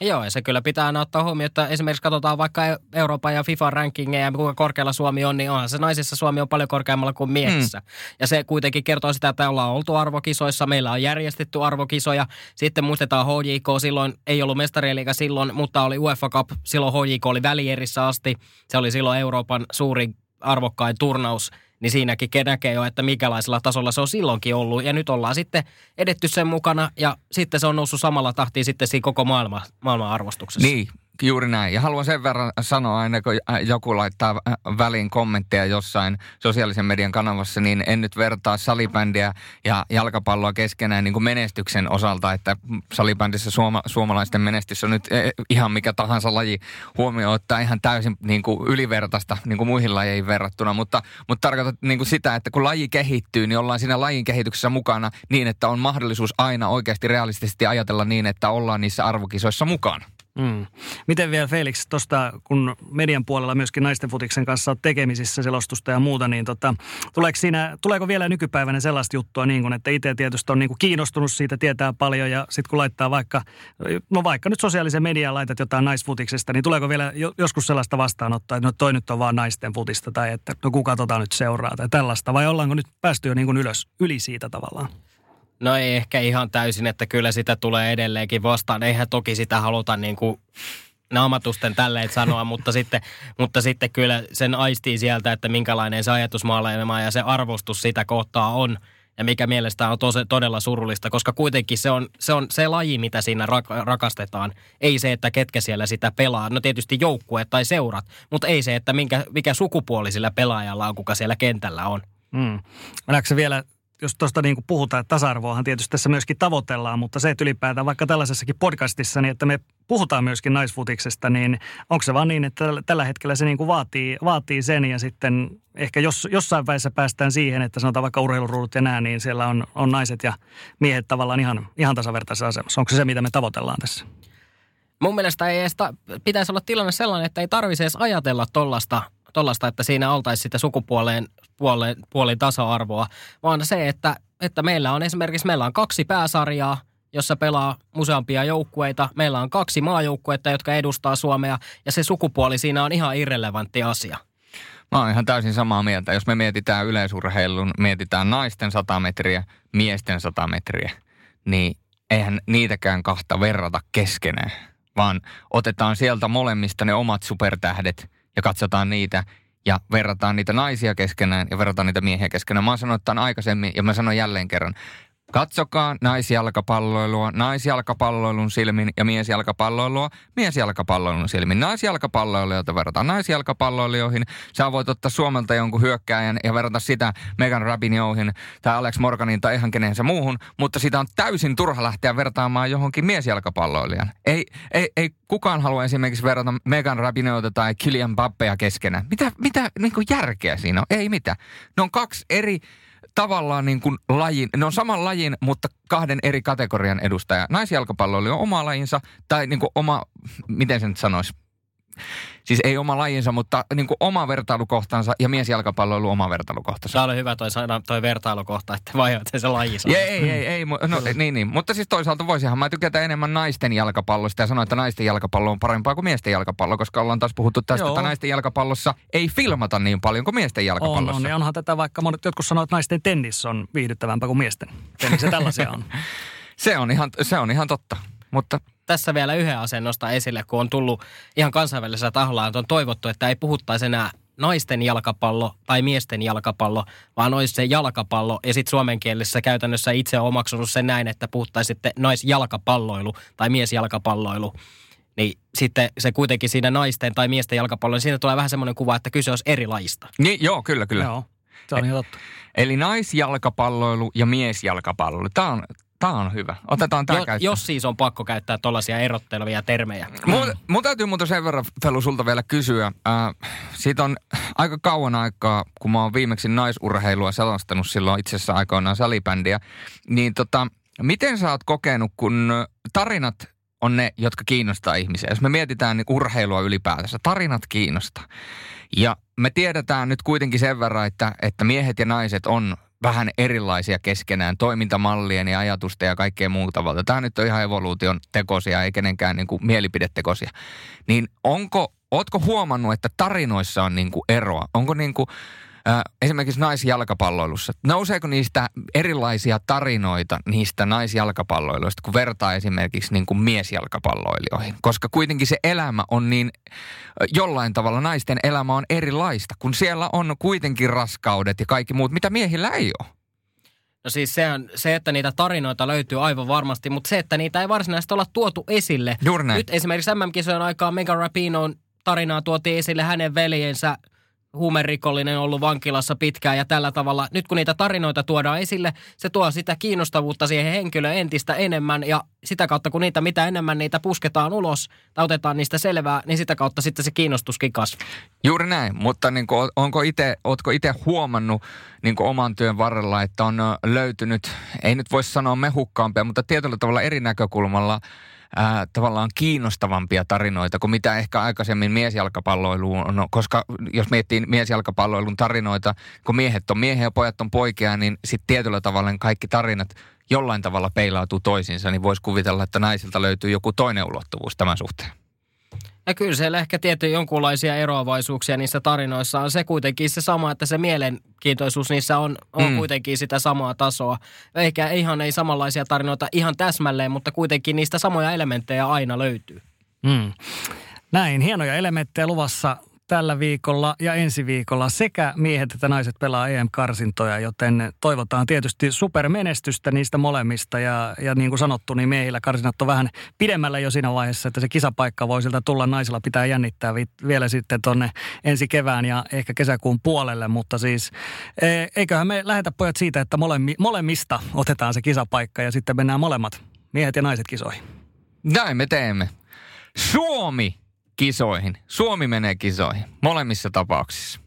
Joo, ja se kyllä pitää aina ottaa huomioon, että esimerkiksi katsotaan vaikka Euroopan ja FIFA rankingeja, kuinka korkealla Suomi on, niin onhan se naisissa Suomi on paljon korkeammalla kuin miehissä. Mm. Ja se kuitenkin kertoo sitä, että ollaan oltu arvokisoissa, meillä on järjestetty arvokisoja. Sitten muistetaan HJK, silloin ei ollut mestarieliiga silloin, mutta oli UEFA Cup, silloin HJK oli välierissä asti. Se oli silloin Euroopan suurin arvokkain turnaus niin siinäkin näkee jo, että mikälaisella tasolla se on silloinkin ollut. Ja nyt ollaan sitten edetty sen mukana ja sitten se on noussut samalla tahtiin sitten siinä koko maailma, maailman arvostuksessa. Niin, Juuri näin. Ja haluan sen verran sanoa aina, kun joku laittaa väliin kommentteja jossain sosiaalisen median kanavassa, niin en nyt vertaa salibändiä ja jalkapalloa keskenään niin kuin menestyksen osalta, että salibändissä suoma, suomalaisten menestys on nyt e, ihan mikä tahansa laji huomioon ottaa ihan täysin niin kuin ylivertaista niin kuin muihin lajeihin verrattuna. Mutta, mutta tarkoitat niin kuin sitä, että kun laji kehittyy, niin ollaan siinä lajin kehityksessä mukana niin, että on mahdollisuus aina oikeasti realistisesti ajatella niin, että ollaan niissä arvokisoissa mukana. Mm. Miten vielä Felix, tuosta kun median puolella myöskin naisten futiksen kanssa on tekemisissä selostusta ja muuta, niin tota, tuleeko, siinä, tuleeko vielä nykypäivänä sellaista juttua, niin kun, että itse tietysti on niin kuin kiinnostunut siitä, tietää paljon ja sitten kun laittaa vaikka, no vaikka nyt sosiaalisen mediaan laitat jotain naisfutiksesta, niin tuleeko vielä joskus sellaista vastaanottaa, että no toi nyt on vaan naisten futista tai että no kuka tota nyt seuraa tai tällaista vai ollaanko nyt päästy jo niin kuin ylös, yli siitä tavallaan? No ei ehkä ihan täysin, että kyllä sitä tulee edelleenkin vastaan. Eihän toki sitä haluta niin kuin naamatusten tälleen sanoa, [laughs] mutta sitten, mutta sitten kyllä sen aistii sieltä, että minkälainen se ajatusmaailma ja se arvostus sitä kohtaa on. Ja mikä mielestäni on tosi, todella surullista, koska kuitenkin se on, se on se laji, mitä siinä rak- rakastetaan. Ei se, että ketkä siellä sitä pelaa. No tietysti joukkue tai seurat, mutta ei se, että minkä, mikä sukupuoli sillä pelaajalla on, kuka siellä kentällä on. Mm. Näetkö vielä jos tuosta niin kuin puhutaan, että tasa-arvoahan tietysti tässä myöskin tavoitellaan, mutta se, että ylipäätään vaikka tällaisessakin podcastissa, niin että me puhutaan myöskin naisfutiksesta, niin onko se vaan niin, että tällä hetkellä se niin kuin vaatii, vaatii sen ja sitten ehkä jos, jossain vaiheessa päästään siihen, että sanotaan vaikka urheiluruudut ja nää, niin siellä on, on naiset ja miehet tavallaan ihan, ihan tasavertaisessa asemassa. Onko se se, mitä me tavoitellaan tässä? Mun mielestä ei edes ta- pitäisi olla tilanne sellainen, että ei tarvitse edes ajatella tollasta tollasta, että siinä oltaisiin sitä sukupuoleen puoleen, puolin tasa-arvoa, vaan se, että, että meillä on esimerkiksi meillä on kaksi pääsarjaa, jossa pelaa useampia joukkueita. Meillä on kaksi maajoukkuetta, jotka edustaa Suomea, ja se sukupuoli siinä on ihan irrelevantti asia. Mä oon ihan täysin samaa mieltä. Jos me mietitään yleisurheilun, mietitään naisten 100 metriä, miesten 100 metriä, niin eihän niitäkään kahta verrata keskenään, vaan otetaan sieltä molemmista ne omat supertähdet ja katsotaan niitä ja verrataan niitä naisia keskenään ja verrataan niitä miehiä keskenään. Mä oon sanonut tämän aikaisemmin ja mä sanon jälleen kerran. Katsokaa naisjalkapalloilua naisjalkapalloilun silmin ja miesjalkapalloilua miesjalkapalloilun silmin. Naisjalkapalloilijoita verrataan naisjalkapalloilijoihin. Sä voit ottaa Suomelta jonkun hyökkääjän ja verrata sitä Megan Rabinioihin tai Alex Morganin tai ihan kenensä muuhun, mutta sitä on täysin turha lähteä vertaamaan johonkin miesjalkapalloilijan. Ei, ei, ei kukaan halua esimerkiksi verrata Megan Rabinioita tai Kylian Bappea keskenään. Mitä, mitä niin järkeä siinä on? Ei mitään. Ne on kaksi eri tavallaan niin kuin lajin, ne on saman lajin, mutta kahden eri kategorian edustaja. Naisjalkapallo oli oma lajinsa, tai niin kuin oma, miten sen nyt sanoisi, Siis ei oma lajinsa, mutta niin kuin oma vertailukohtansa ja miesjalkapalloilu oma vertailukohtansa. Tämä oli hyvä toi, sana, toi vertailukohta, että vai se se laji ei, ei, ei, ei, no, niin, niin. Mutta siis toisaalta voisihan mä tykätä enemmän naisten jalkapallosta ja sanoa, että naisten jalkapallo on parempaa kuin miesten jalkapallo, koska ollaan taas puhuttu tästä, Joo. että naisten jalkapallossa ei filmata niin paljon kuin miesten jalkapallossa. On, on, ja onhan tätä vaikka monet jotkut sanoo, että naisten tennis on viihdyttävämpää kuin miesten. Tennis ja tällaisia on. [laughs] se, on ihan, se on ihan totta, mutta tässä vielä yhden aseen nostaa esille, kun on tullut ihan kansainvälisellä taholla, että on toivottu, että ei puhuttaisi enää naisten jalkapallo tai miesten jalkapallo, vaan olisi se jalkapallo. Ja sitten suomen kielessä käytännössä itse on omaksunut sen näin, että puhuttaisiin sitten naisjalkapalloilu tai miesjalkapalloilu. Niin sitten se kuitenkin siinä naisten tai miesten jalkapallo, niin siinä tulee vähän semmoinen kuva, että kyse olisi eri lajista. Niin, joo, kyllä, kyllä. Joo, se on ihan totta. Eli naisjalkapalloilu ja miesjalkapalloilu. Tämä on Tämä on hyvä. Otetaan tämä jo, käyttöön. Jos siis on pakko käyttää tuollaisia erottelevia termejä. Mun, mun täytyy muuten sen verran, Felu, sulta vielä kysyä. Äh, siitä on aika kauan aikaa, kun mä oon viimeksi naisurheilua selostanut silloin itse asiassa aikoinaan salibändiä. Niin tota, miten sä oot kokenut, kun tarinat on ne, jotka kiinnostaa ihmisiä. Jos me mietitään niin urheilua ylipäätänsä, tarinat kiinnostaa. Ja me tiedetään nyt kuitenkin sen verran, että, että miehet ja naiset on vähän erilaisia keskenään toimintamallien ja ajatusten ja kaikkea muuta tavalla. Tämä nyt on ihan evoluution tekosia, ei kenenkään niin kuin mielipidetekosia. Niin onko, ootko huomannut, että tarinoissa on niin kuin eroa? Onko niin kuin, esimerkiksi naisjalkapalloilussa, nouseeko niistä erilaisia tarinoita niistä naisjalkapalloiluista, kun vertaa esimerkiksi niin kuin miesjalkapalloilijoihin? Koska kuitenkin se elämä on niin, jollain tavalla naisten elämä on erilaista, kun siellä on kuitenkin raskaudet ja kaikki muut, mitä miehillä ei ole. No siis se, on, se, että niitä tarinoita löytyy aivan varmasti, mutta se, että niitä ei varsinaisesti olla tuotu esille. Juuri näin. Nyt esimerkiksi MM-kisojen aikaan Mega Rapinon tarinaa tuotiin esille hänen veljensä huumerikollinen ollut vankilassa pitkään ja tällä tavalla. Nyt kun niitä tarinoita tuodaan esille, se tuo sitä kiinnostavuutta siihen henkilöön entistä enemmän ja sitä kautta kun niitä mitä enemmän niitä pusketaan ulos tai otetaan niistä selvää, niin sitä kautta sitten se kiinnostuskin kasvaa. Juuri näin, mutta niin kuin, onko ite, ootko itse huomannut niin kuin oman työn varrella, että on löytynyt, ei nyt voisi sanoa mehukkaampia, mutta tietyllä tavalla eri näkökulmalla ää, tavallaan kiinnostavampia tarinoita kuin mitä ehkä aikaisemmin miesjalkapalloiluun on. No, koska jos miettii miesjalkapalloilun tarinoita, kun miehet on miehiä ja pojat on poikia, niin sitten tietyllä tavalla kaikki tarinat jollain tavalla peilautuu toisiinsa, niin voisi kuvitella, että naisilta löytyy joku toinen ulottuvuus tämän suhteen. Ja kyllä siellä ehkä tietty jonkunlaisia eroavaisuuksia niissä tarinoissa on se kuitenkin se sama, että se mielenkiintoisuus niissä on, on mm. kuitenkin sitä samaa tasoa. Eikä ihan ei samanlaisia tarinoita ihan täsmälleen, mutta kuitenkin niistä samoja elementtejä aina löytyy. Mm. Näin, hienoja elementtejä luvassa tällä viikolla ja ensi viikolla sekä miehet että naiset pelaa EM-karsintoja, joten toivotaan tietysti supermenestystä niistä molemmista. Ja, ja niin kuin sanottu, niin miehillä karsinat on vähän pidemmällä jo siinä vaiheessa, että se kisapaikka voi sieltä tulla. Naisilla pitää jännittää vi- vielä sitten tonne ensi kevään ja ehkä kesäkuun puolelle, mutta siis e, eiköhän me lähetä pojat siitä, että molemmi, molemmista otetaan se kisapaikka ja sitten mennään molemmat miehet ja naiset kisoihin. Näin me teemme. Suomi kisoihin. Suomi menee kisoihin. Molemmissa tapauksissa.